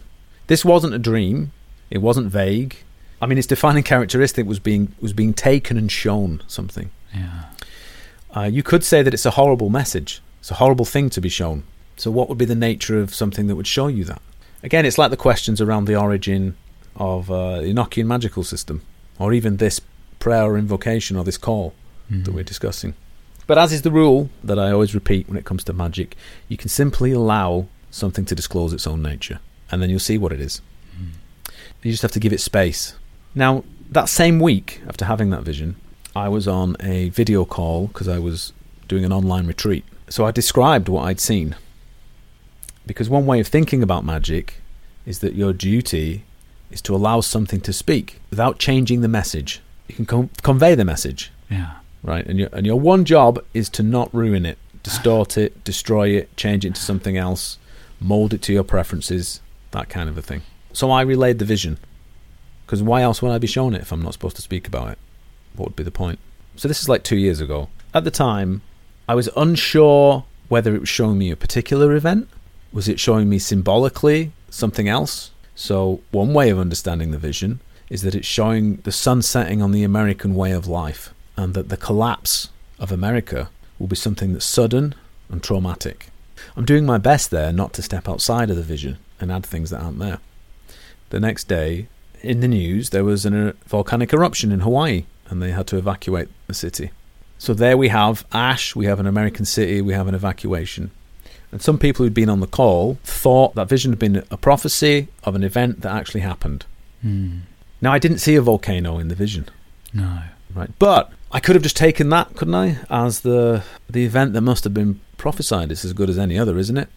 This wasn't a dream. It wasn't vague. I mean, its defining characteristic was being was being taken and shown something. Yeah. Uh, you could say that it's a horrible message. It's a horrible thing to be shown. So, what would be the nature of something that would show you that? Again, it's like the questions around the origin of uh, the Enochian magical system, or even this prayer or invocation or this call Mm. that we're discussing. But as is the rule that I always repeat when it comes to magic, you can simply allow something to disclose its own nature, and then you'll see what it is. Mm. You just have to give it space. Now, that same week after having that vision, I was on a video call because I was doing an online retreat. So I described what I'd seen. Because one way of thinking about magic is that your duty is to allow something to speak without changing the message. You can con- convey the message, Yeah. right? And your and your one job is to not ruin it, distort it, [LAUGHS] destroy it, change it into something else, mold it to your preferences, that kind of a thing. So I relayed the vision. Because why else would I be showing it if I'm not supposed to speak about it? What would be the point? So this is like two years ago. At the time, I was unsure whether it was showing me a particular event. Was it showing me symbolically something else? So one way of understanding the vision is that it's showing the sun setting on the American way of life, and that the collapse of America will be something that's sudden and traumatic. I'm doing my best there not to step outside of the vision and add things that aren't there. The next day, in the news, there was a uh, volcanic eruption in Hawaii, and they had to evacuate the city. So there we have ash, we have an American city, we have an evacuation. And some people who'd been on the call thought that vision had been a prophecy of an event that actually happened. Mm. Now, I didn't see a volcano in the vision, No. right? But I could have just taken that, couldn't I, as the the event that must have been prophesied. It's as good as any other, isn't it?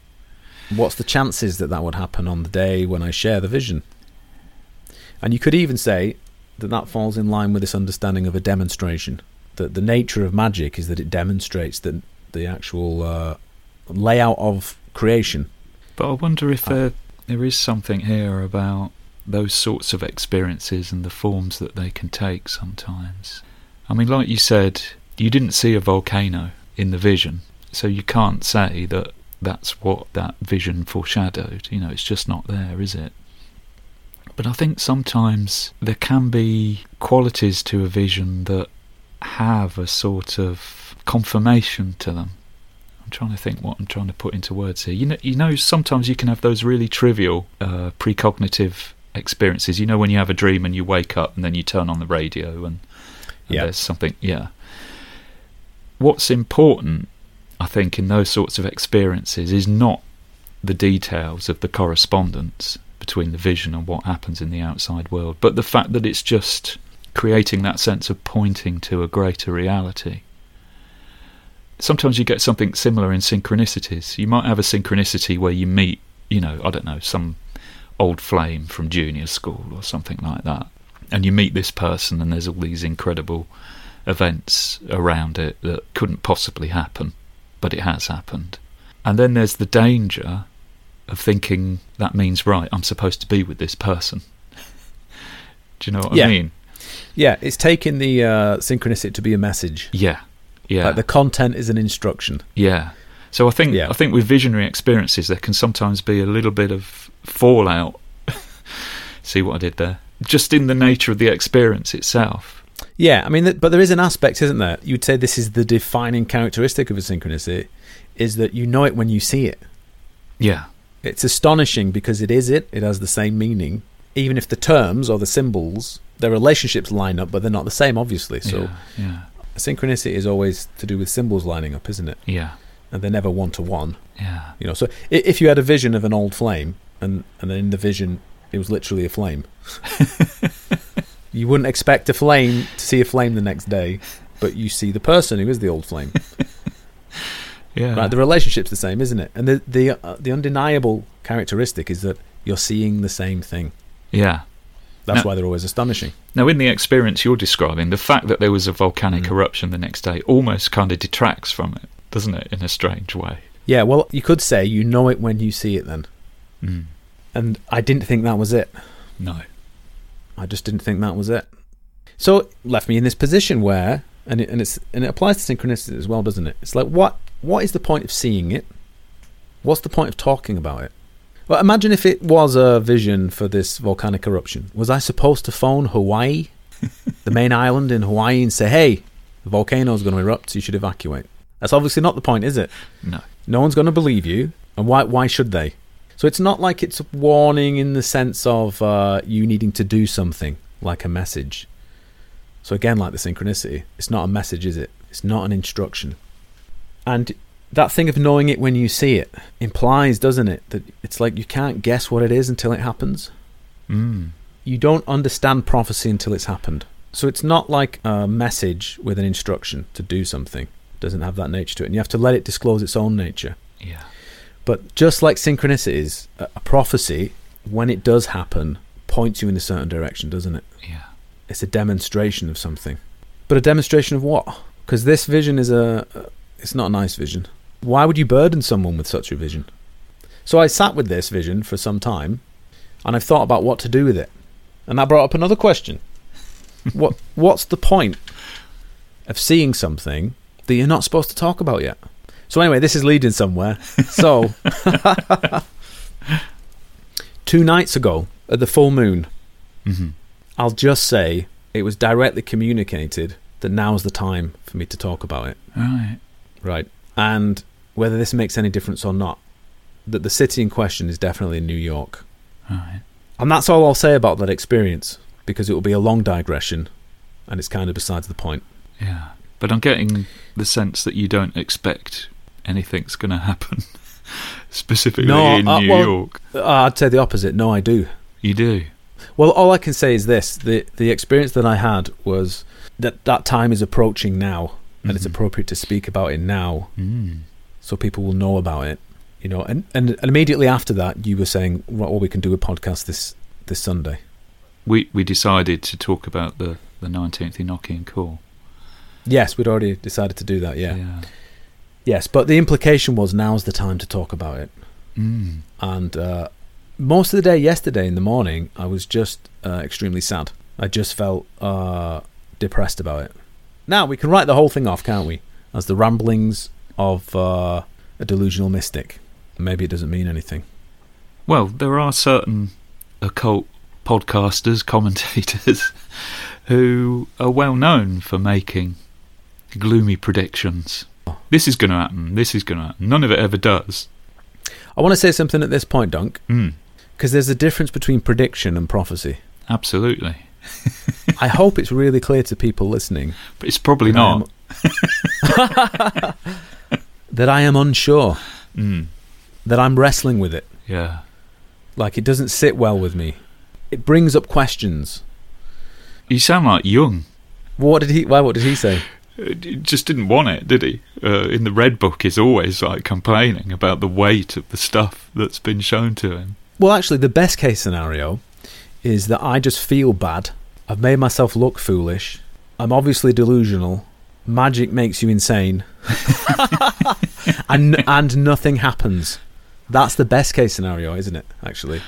What's the chances that that would happen on the day when I share the vision? And you could even say that that falls in line with this understanding of a demonstration. That the nature of magic is that it demonstrates that the actual uh, layout of creation. But I wonder if Ah. there there is something here about those sorts of experiences and the forms that they can take sometimes. I mean, like you said, you didn't see a volcano in the vision, so you can't say that that's what that vision foreshadowed. You know, it's just not there, is it? But I think sometimes there can be qualities to a vision that have a sort of confirmation to them. I'm trying to think what I'm trying to put into words here. You know, you know, sometimes you can have those really trivial uh, precognitive experiences. You know, when you have a dream and you wake up and then you turn on the radio and, and Yeah. there's something. Yeah. What's important, I think, in those sorts of experiences is not the details of the correspondence between the vision and what happens in the outside world, but the fact that it's just creating that sense of pointing to a greater reality. Sometimes you get something similar in synchronicities. You might have a synchronicity where you meet, you know, I don't know, some old flame from junior school or something like that. And you meet this person, and there's all these incredible events around it that couldn't possibly happen, but it has happened. And then there's the danger of thinking that means, right, I'm supposed to be with this person. Do you know what Yeah. I mean? Yeah, it's taking the uh, synchronicity to be a message. Yeah. Yeah. Like the content is an instruction. Yeah. So I think Yeah. I think with visionary experiences there can sometimes be a little bit of fallout. [LAUGHS] See what I did there? Just in the nature of the experience itself. Yeah, I mean, but there is an aspect, isn't there? You'd say this is the defining characteristic of a synchronicity, is that you know it when you see it. Yeah. It's astonishing because it is it. It has the same meaning, even if the terms or the symbols, their relationships line up, but they're not the same, obviously. So yeah. Yeah. synchronicity is always to do with symbols lining up, isn't it? Yeah. And they're never one to one. Yeah. You know, so if you had a vision of an old flame, and and then in the vision it was literally a flame, [LAUGHS] you wouldn't expect a flame to see a flame the next day, but you see the person who is the old flame. [LAUGHS] Yeah. Right, the relationship's the same, isn't it? And the the uh, the undeniable characteristic is that you're seeing the same thing. yeah. That's No. why they're always astonishing. Now, in the experience you're describing, the fact that there was a volcanic Mm. eruption the next day almost kind of detracts from it, doesn't it, in a strange way? Yeah, well, you could say you know it when you see it, then. Mm. And I didn't think that was it. No. I just didn't think that was it. So it left me in this position where, and it, and it's and it applies to synchronicity as well, doesn't it? It's like what what is the point of seeing it? What's the point of talking about it? Well, imagine if it was a vision for this volcanic eruption. Was I supposed to phone Hawaii, [LAUGHS] the main island in Hawaii, and say, "Hey, the volcano's going to erupt, so you should evacuate"? That's obviously not the point, is it? No. No one's going to believe you, and why? Why should they? So it's not like it's a warning in the sense of uh, you needing to do something, like a message. So again, like the synchronicity, it's not a message, is it? It's not an instruction. And that thing of knowing it when you see it implies, doesn't it, that it's like you can't guess what it is until it happens. Mm. You don't understand prophecy until it's happened. So it's not like a message with an instruction to do something. It doesn't have that nature to it. And you have to let it disclose its own nature. Yeah. But just like synchronicities, a, a prophecy, when it does happen, points you in a certain direction, doesn't it? Yeah. It's a demonstration of something. But a demonstration of what? Because this vision is a. It's not a nice vision. Why would you burden someone with such a vision? So I sat with this vision for some time, and I've thought about what to do with it. And that brought up another question. what [LAUGHS] What's the point of seeing something that you're not supposed to talk about yet? So anyway, this is leading somewhere. So [LAUGHS] two nights ago at the full moon, hmm I'll just say it was directly communicated that now's the time for me to talk about it. Right. Right. And whether this makes any difference or not, that the city in question is definitely New York. Right. And that's all I'll say about that experience because it will be a long digression and it's kind of besides the point. Yeah. But I'm getting the sense that you don't expect anything's going to happen [LAUGHS] specifically No, in uh, New well- York. Uh, I'd say the opposite. No, I do. You do. Well, all I can say is this: the the experience that I had was that that time is approaching now, and it's Mhm. appropriate to speak about it now, Mm. so people will know about it. You know, and, and and immediately after that, you were saying, "Well, we can do a podcast this this Sunday." We we decided to talk about the the 19th Enochian call. Yes, we'd already decided to do that. Yeah. Yeah. Yes, but the implication was now's the time to talk about it. Mm. And uh, most of the day yesterday in the morning, I was just uh, extremely sad. I just felt uh, depressed about it. Now we can write the whole thing off, can't we? As the ramblings of uh, a delusional mystic. Maybe it doesn't mean anything. Well, there are certain occult podcasters, commentators, [LAUGHS] who are well known for making gloomy predictions. This is going to happen. This is going to happen. None of it ever does. I want to say something at this point, Dunk, Mm. because there's a difference between prediction and prophecy. Absolutely. [LAUGHS] I hope it's really clear to people listening But it's probably not. am- [LAUGHS] that I am unsure, Mm. that I'm wrestling with it. Yeah. Like it doesn't sit well with me. It brings up questions. You sound like Jung. What did he? Why? What did he say? Uh, He just didn't want it, did he? Uh, in the Red Book, he's always like complaining about the weight of the stuff that's been shown to him. Well, actually, the best case scenario is that I just feel bad. I've made myself look foolish. I'm obviously delusional. Magic makes you insane, [LAUGHS] and and nothing happens. That's the best case scenario, isn't it? Actually,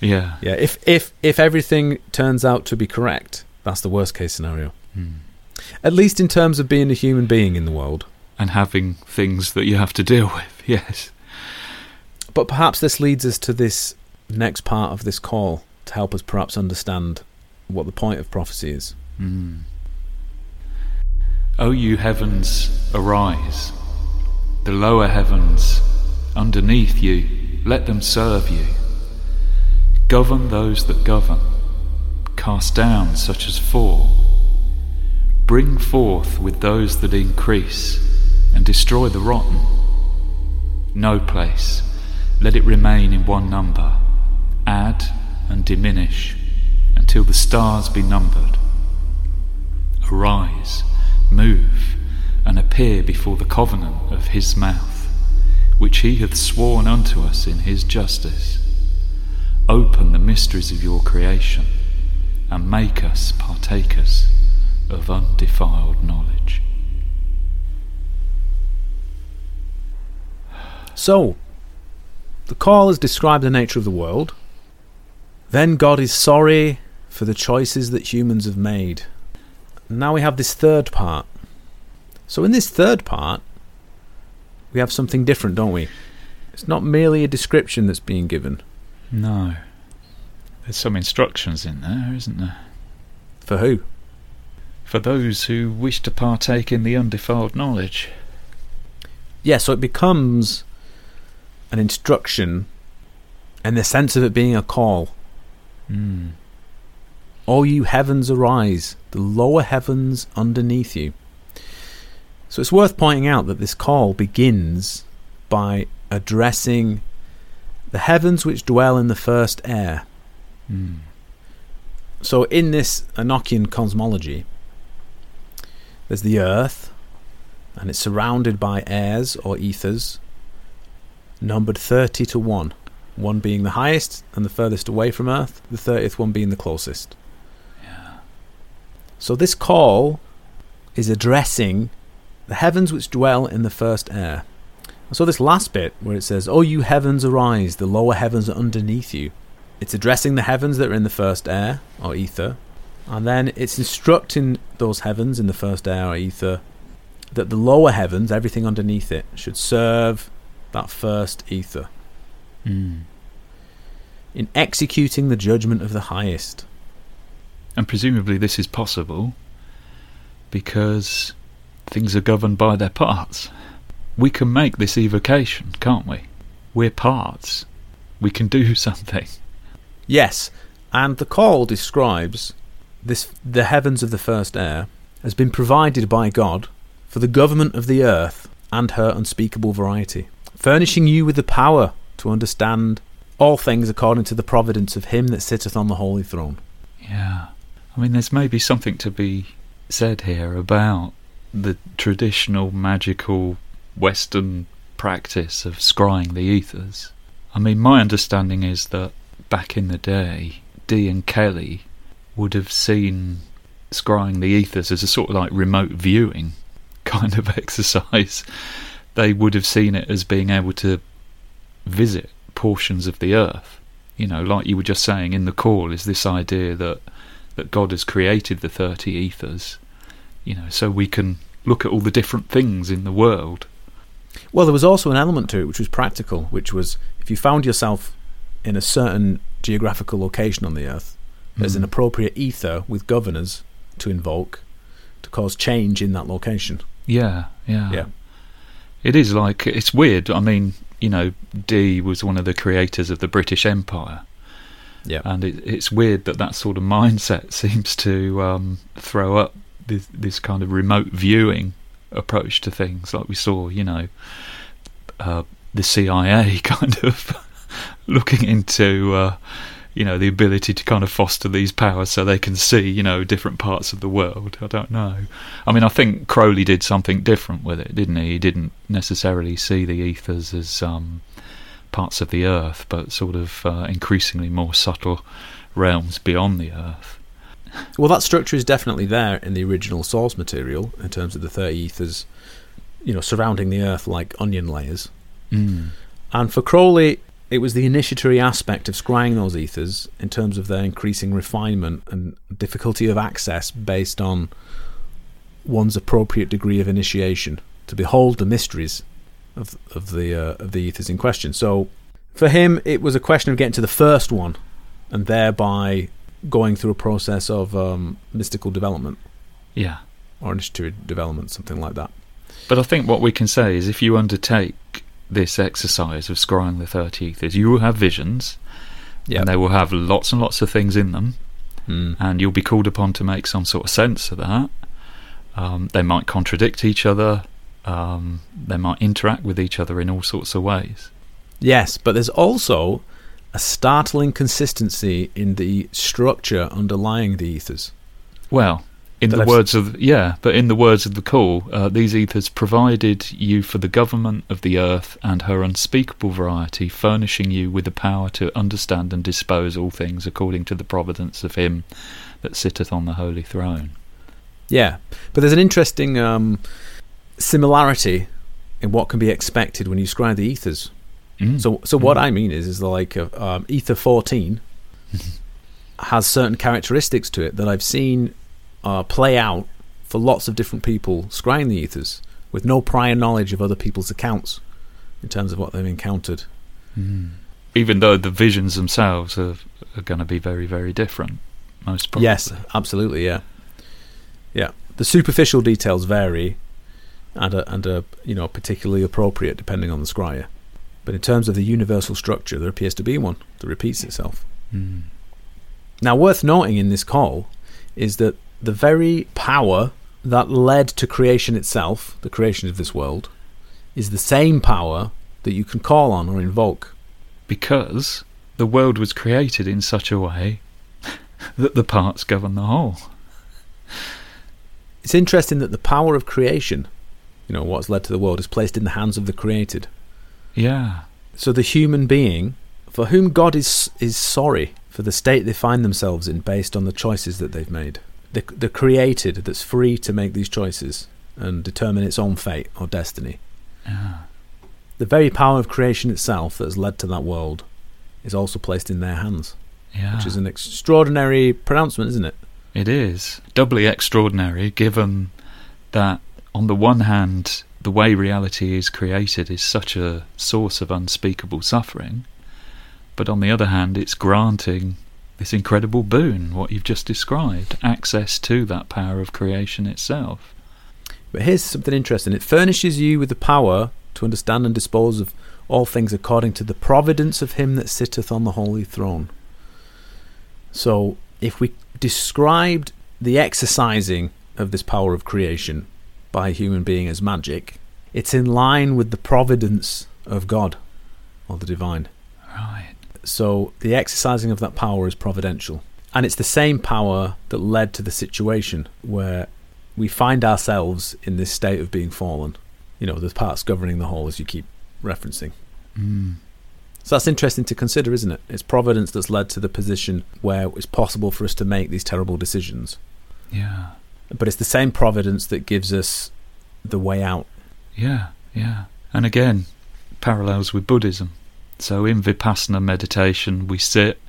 Yeah. yeah. If if if everything turns out to be correct, that's the worst case scenario. Hmm. At least in terms of being a human being in the world. And having things that you have to deal with. [LAUGHS] Yes. But perhaps this leads us to this next part of this call to help us perhaps understand what the point of prophecy is. Mm. O you heavens, arise. The lower heavens, underneath you, let them serve you. Govern those that govern. Cast down such as fall. Bring forth with those that increase, and destroy the rotten. No place, let it remain in one number. Add and diminish until the stars be numbered. Arise, move, and appear before the covenant of his mouth, which he hath sworn unto us in his justice. Open the mysteries of your creation, and make us partakers of undefiled knowledge. So, the call has described the nature of the world. Then God is sorry for the choices that humans have made. Now we have this third part. So, in this third part, we have something different, don't we? It's not merely a description that's being given. No. There's some instructions in there, isn't there? For who? For those who wish to partake in the undefiled knowledge. Yeah, so it becomes an instruction in the sense of it being a call. Mm. O you heavens, arise, the lower heavens underneath you. So it's worth pointing out that this call begins by addressing the heavens which dwell in the first air. Mm. So in this Enochian cosmology, there's the earth, and it's surrounded by airs or ethers, numbered 30 to 1. One being the highest and the furthest away from Earth, the 30th one being the closest. So this call is addressing the heavens which dwell in the first air. So this last bit where it says, "O you heavens, arise; the lower heavens are underneath you." It's addressing the heavens that are in the first air or ether, and then it's instructing those heavens in the first air or ether that the lower heavens, everything underneath it, should serve that first ether Mm. in executing the judgment of the highest. And presumably this is possible because things are governed by their parts. We can make this evocation, can't we? We're parts. We can do [LAUGHS] something. Yes, and the call describes this the heavens of the first air has been provided by God for the government of the earth and her unspeakable variety, furnishing you with the power to understand all things according to the providence of him that sitteth on the holy throne. Yeah. I mean, there's maybe something to be said here about the traditional magical Western practice of scrying the ethers. I mean, my understanding is that back in the day, Dee and Kelly would have seen scrying the ethers as a sort of like remote viewing [LAUGHS] kind of [LAUGHS] exercise. They would have seen it as being able to visit portions of the earth. You know, like you were just saying in the call, is this idea that that God has created the thirty ethers, you know, so we can look at all the different things in the world. Well, there was also an element to it which was practical, which was if you found yourself in a certain geographical location on the earth, there's an Mm. appropriate ether with governors to invoke to cause change in that location. Yeah, yeah, Yeah. It is like it's weird. I mean, you know, Dee was one of the creators of the British Empire, Yeah. and it, it's weird that that sort of mindset [LAUGHS] seems to um, throw up this, this kind of remote viewing approach to things, like we saw, you know, uh, the CIA [LAUGHS] kind of [LAUGHS] looking into uh, you know the ability to kind of foster these powers so they can see you know different parts of the world. I don't know. I mean, I think Crowley did something different with it, didn't he? He didn't necessarily see the ethers as um, parts of the earth, but sort of uh, increasingly more subtle realms beyond the earth. Well, that structure is definitely there in the original source material in terms of the 30 ethers, you know, surrounding the earth like onion layers. Mm. And for Crowley, it was the initiatory aspect of scrying those ethers in terms of their increasing refinement and difficulty of access based on one's appropriate degree of initiation to behold the mysteries of of the uh, of the ethers in question. So for him, it was a question of getting to the first one, and thereby going through a process of um, mystical development Yeah. or initiatory development, something like that. But I think what we can say is if you undertake this exercise of scrying the 30 ethers, you will have visions, Yeah. and they will have lots and lots of things in them, Mm. and you'll be called upon to make some sort of sense of that. Um, they might contradict each other, um, they might interact with each other in all sorts of ways. Yes, but there's also a startling consistency in the structure underlying the ethers. Well, in the I've words of yeah, but in the words of the call, uh, these ethers provided you for the government of the earth and her unspeakable variety, furnishing you with the power to understand and dispose all things according to the providence of him that sitteth on the holy throne. Yeah, but there's an interesting um, similarity in what can be expected when you scry the ethers. Mm. So, so what Mm. I mean is, is like uh, um, ether 14 [LAUGHS] has certain characteristics to it that I've seen uh, play out for lots of different people scrying the ethers with no prior knowledge of other people's accounts in terms of what they've encountered. Mm. Even though the visions themselves are, are going to be very, very different, most probably. Yes, absolutely, yeah, yeah. The superficial details vary, and are, and are you know particularly appropriate depending on the scryer. But in terms of the universal structure, there appears to be one that repeats itself. Mm. Now, worth noting in this call is that the very power that led to creation itself, the creation of this world, is the same power that you can call on or invoke. Because the world was created in such a way [LAUGHS] that the parts govern the whole. It's interesting that the power of creation, you know, what's led to the world, is placed in the hands of the created. Yeah. So the human being, for whom God is is sorry for the state they find themselves in based on the choices that they've made. The, the created that's free to make these choices and determine its own fate or destiny. Yeah. The very power of creation itself that has led to that world is also placed in their hands, Yeah. which is an extraordinary pronouncement, isn't it? It is doubly extraordinary given that, on the one hand, the way reality is created is such a source of unspeakable suffering, but on the other hand, it's granting this incredible boon, what you've just described, access to that power of creation itself. But here's something interesting it furnishes you with the power to understand and dispose of all things according to the providence of him that sitteth on the holy throne. So, if we described the exercising of this power of creation by a human being as magic, it's in line with the providence of God or the divine. Right. So the exercising of that power is providential. And it's the same power that led to the situation where we find ourselves in this state of being fallen. You know, the parts governing the whole, as you keep referencing. Mm. So that's interesting to consider, isn't it? It's providence that's led to the position where it's possible for us to make these terrible decisions. Yeah. But it's the same providence that gives us the way out. Yeah. Yeah. And again, parallels with Buddhism. So in Vipassana meditation, we sit,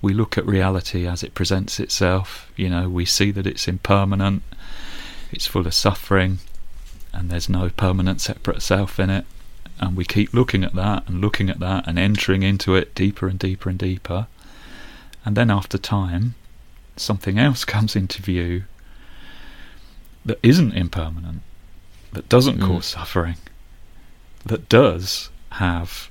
we look at reality as it presents itself. You know, we see that it's impermanent, it's full of suffering, and there's no permanent separate self in it. And we keep looking at that and looking at that and entering into it deeper and deeper and deeper. And then after time, something else [LAUGHS] comes into view that isn't impermanent, that doesn't Mm. cause suffering, that does have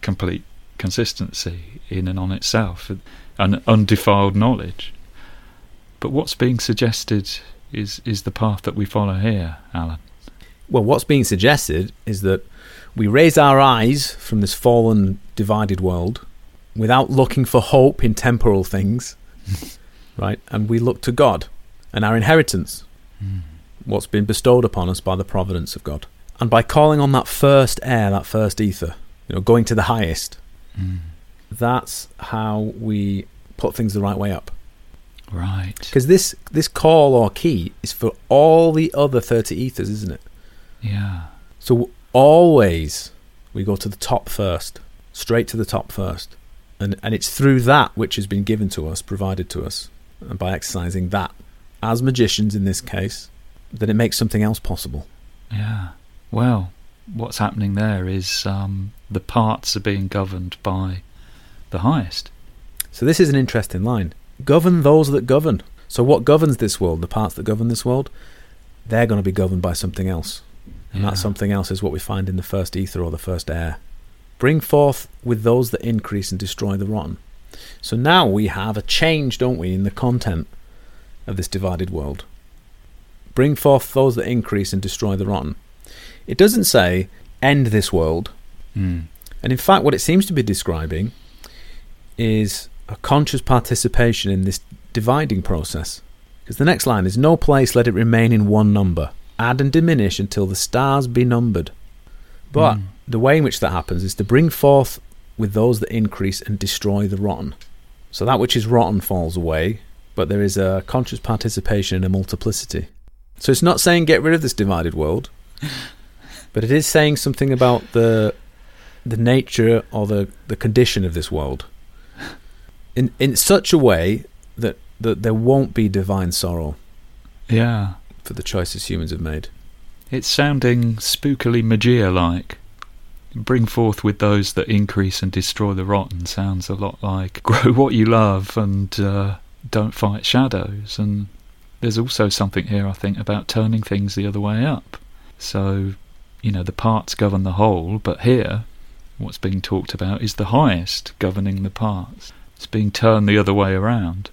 complete consistency in and on itself, and undefiled knowledge. But what's being suggested is is the path that we follow here, Alan. Well, what's being suggested is that we raise our eyes from this fallen, divided world without looking for hope in temporal things, [LAUGHS] right? And we look to God and our inheritance, Mm. what's been bestowed upon us by the providence of God. And by calling on that first air, that first ether, you know, going to the highest, Mm. that's how we put things the right way up. Right. Because this this call or key is for all the other thirty ethers, isn't it? Yeah. So always we go to the top first, straight to the top first, and and it's through that which has been given to us, provided to us, and by exercising that, as magicians in this case, then it makes something else possible. Yeah. Well, what's happening there is um, the parts are being governed by the highest. So this is an interesting line. Govern those that govern. So what governs this world? The parts that govern this world, they're going to be governed by something else. And that something else is what we find in the first ether or the first air. Bring forth with those that increase and destroy the rotten. So now we have a change, don't we, in the content of this divided world. Bring forth those that increase and destroy the rotten. It doesn't say end this world. Mm. And in fact, what it seems to be describing is a conscious participation in this dividing process. Because the next line is No place let it remain in one number. Add and diminish until the stars be numbered. But Mm. the way in which that happens is to bring forth with those that increase and destroy the rotten. So that which is rotten falls away, but there is a conscious participation in a multiplicity. So it's not saying get rid of this divided world, [LAUGHS] but it is saying something about the the nature or the, the condition of this world in in such a way that, that there won't be divine sorrow Yeah. for the choices humans have made. It's sounding spookily Magia like. Bring forth with those that increase and destroy the rotten sounds a lot like [LAUGHS] grow what you love and uh, don't fight shadows. And there's also something here, I think, about turning things the other way up. So, you know, the parts govern the whole, but here, what's being talked about is the highest governing the parts. It's being turned the other way around.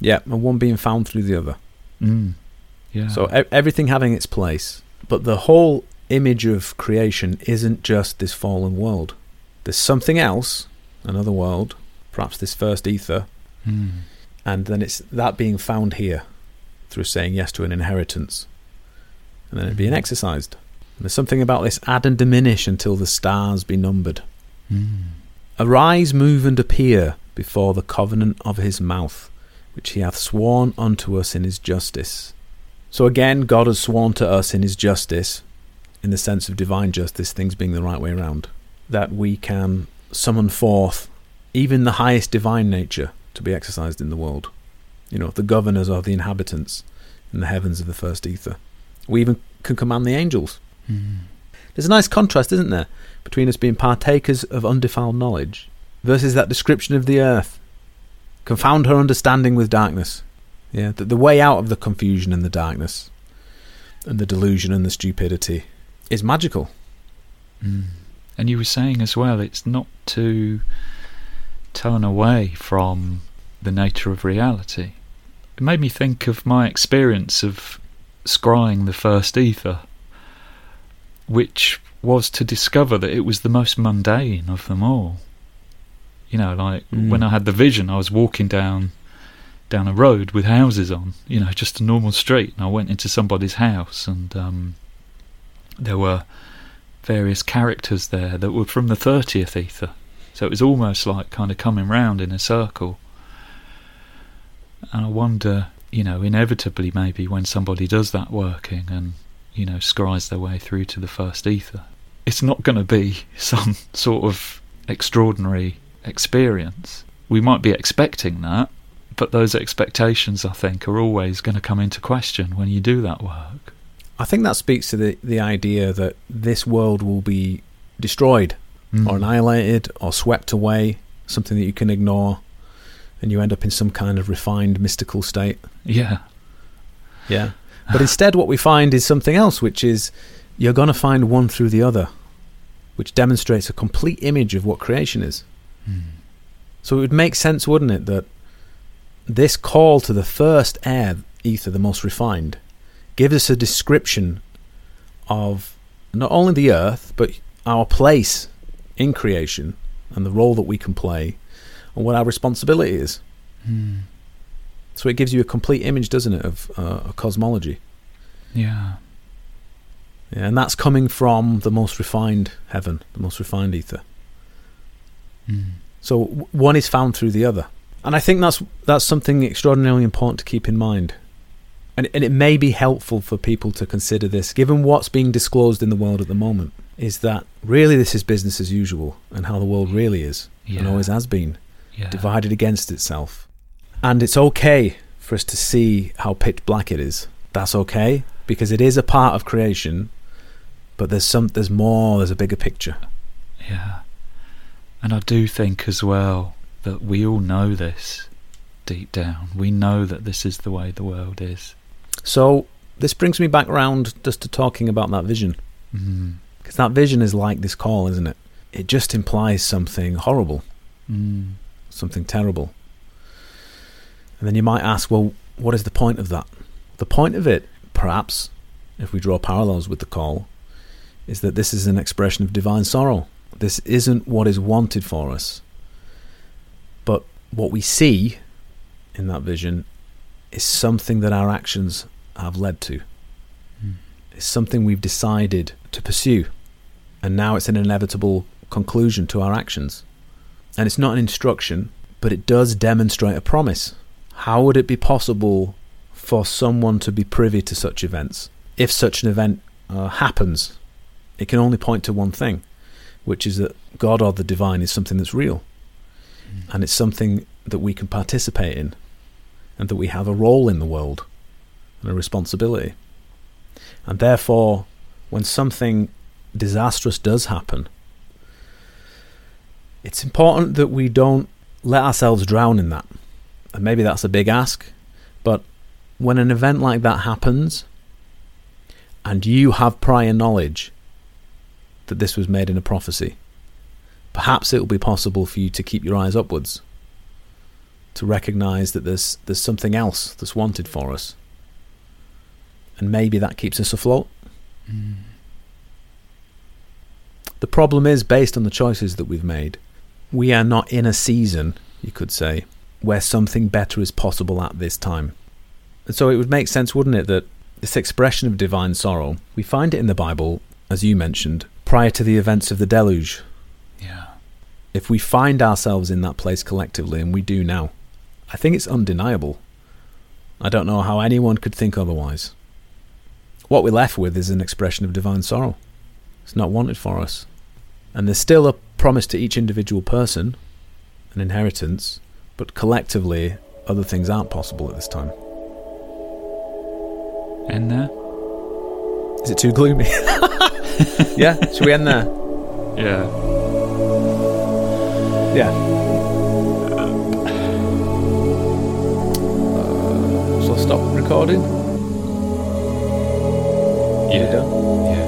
Yeah, and one being found through the other. Mm. Yeah. So e- everything having its place, but the whole image of creation isn't just this fallen world. There's something else, another world, perhaps this first ether, Mm. And then it's that being found here through saying yes to an inheritance, and then it being Mhm. exercised. And there's something about this add and diminish until the stars be numbered. Mm. Arise, move, and appear before the covenant of his mouth, which he hath sworn unto us in his justice. So again, God has sworn to us in his justice, in the sense of divine justice, things being the right way around, that we can summon forth even the highest divine nature to be exercised in the world. You know, the governors are the inhabitants in the heavens of the first ether. We even can command the angels. Mm. There's a nice contrast, isn't there, between us being partakers of undefiled knowledge versus that description of the earth. Confound her understanding with darkness. Yeah, the, the way out of the confusion and the darkness and the delusion and the stupidity is magical. Mm. And you were saying as well, it's not to turn away from the nature of reality. It made me think of my experience of scrying the first ether, which was to discover that it was the most mundane of them all. You know, like Mm. when I had the vision, I was walking down down a road with houses on, you know, just a normal street, and I went into somebody's house, and um, there were various characters there that were from the 30th ether. So it was almost like kind of coming round in a circle. And I wonder, you know, inevitably maybe when somebody does that working and, you know, scries their way through to the first ether, it's not going to be [LAUGHS] some sort of extraordinary experience. We might be expecting that, but those expectations, I think, are always going to come into question when you do that work. I think that speaks to the, the idea that this world will be destroyed Mm. or annihilated or swept away, something that you can ignore, and you end up in some kind of refined mystical state. Yeah. Yeah. But instead, what we find is something else, which is you're going to find one through the other, which demonstrates a complete image of what creation is. Mm. So it would make sense, wouldn't it, that this call to the first air ether, the most refined, gives us a description of not only the earth, but our place in creation and the role that we can play and what our responsibility is. Mm. So it gives you a complete image, doesn't it, of uh, a cosmology. Yeah. Yeah, and that's coming from the most refined heaven, the most refined ether. Mm. So w- one is found through the other, and I think that's that's something extraordinarily important to keep in mind. And and it may be helpful for people to consider this, given what's being disclosed in the world at the moment, is that really this is business as usual, and how the world really is, Yeah. and always has been, Yeah. divided against itself. And it's okay for us to see how pitch black it is. That's okay because it is a part of creation, but there's some there's more, there's a bigger picture. Yeah. And I do think as well that we all know this deep down. We know that this is the way the world is. So this brings me back round just to talking about that vision. Mm. Because that vision is like this call, isn't it? It just implies something horrible, Mm. Something terrible. And then you might ask, well, what is the point of that? The point of it, perhaps, if we draw parallels with the call, is that this is an expression of divine sorrow. This isn't what is wanted for us. But what we see in that vision is something that our actions have led to. Mm. It's something we've decided to pursue. And now it's an inevitable conclusion to our actions. And it's not an instruction, but it does demonstrate a promise. How would it be possible for someone to be privy to such events? If such an event uh, happens, it can only point to one thing, which is that God or the divine is something that's real. Mm. And it's something that we can participate in, and that we have a role in the world and a responsibility. And therefore, when something disastrous does happen, it's important that we don't let ourselves drown in that. And maybe that's a big ask, but when an event like that happens and you have prior knowledge that this was made in a prophecy, perhaps it will be possible for you to keep your eyes upwards, to recognize that there's there's something else that's wanted for us. And maybe that keeps us afloat. Mm. The problem is based on the choices that we've made. We are not in a season, you could say, where something better is possible at this time. And so it would make sense, wouldn't it, that this expression of divine sorrow, we find it in the Bible, as you mentioned, prior to the events of the deluge. Yeah. If we find ourselves in that place collectively, and we do now, I think it's undeniable. I don't know how anyone could think otherwise. What we're left with is an expression of divine sorrow. It's not wanted for us. And there's still a promise to each individual person, an inheritance, but collectively, other things aren't possible at this time. End there? Is it too gloomy? [LAUGHS] yeah, should we end there? Yeah. Yeah. Uh, so stop recording. Yeah. done? Yeah.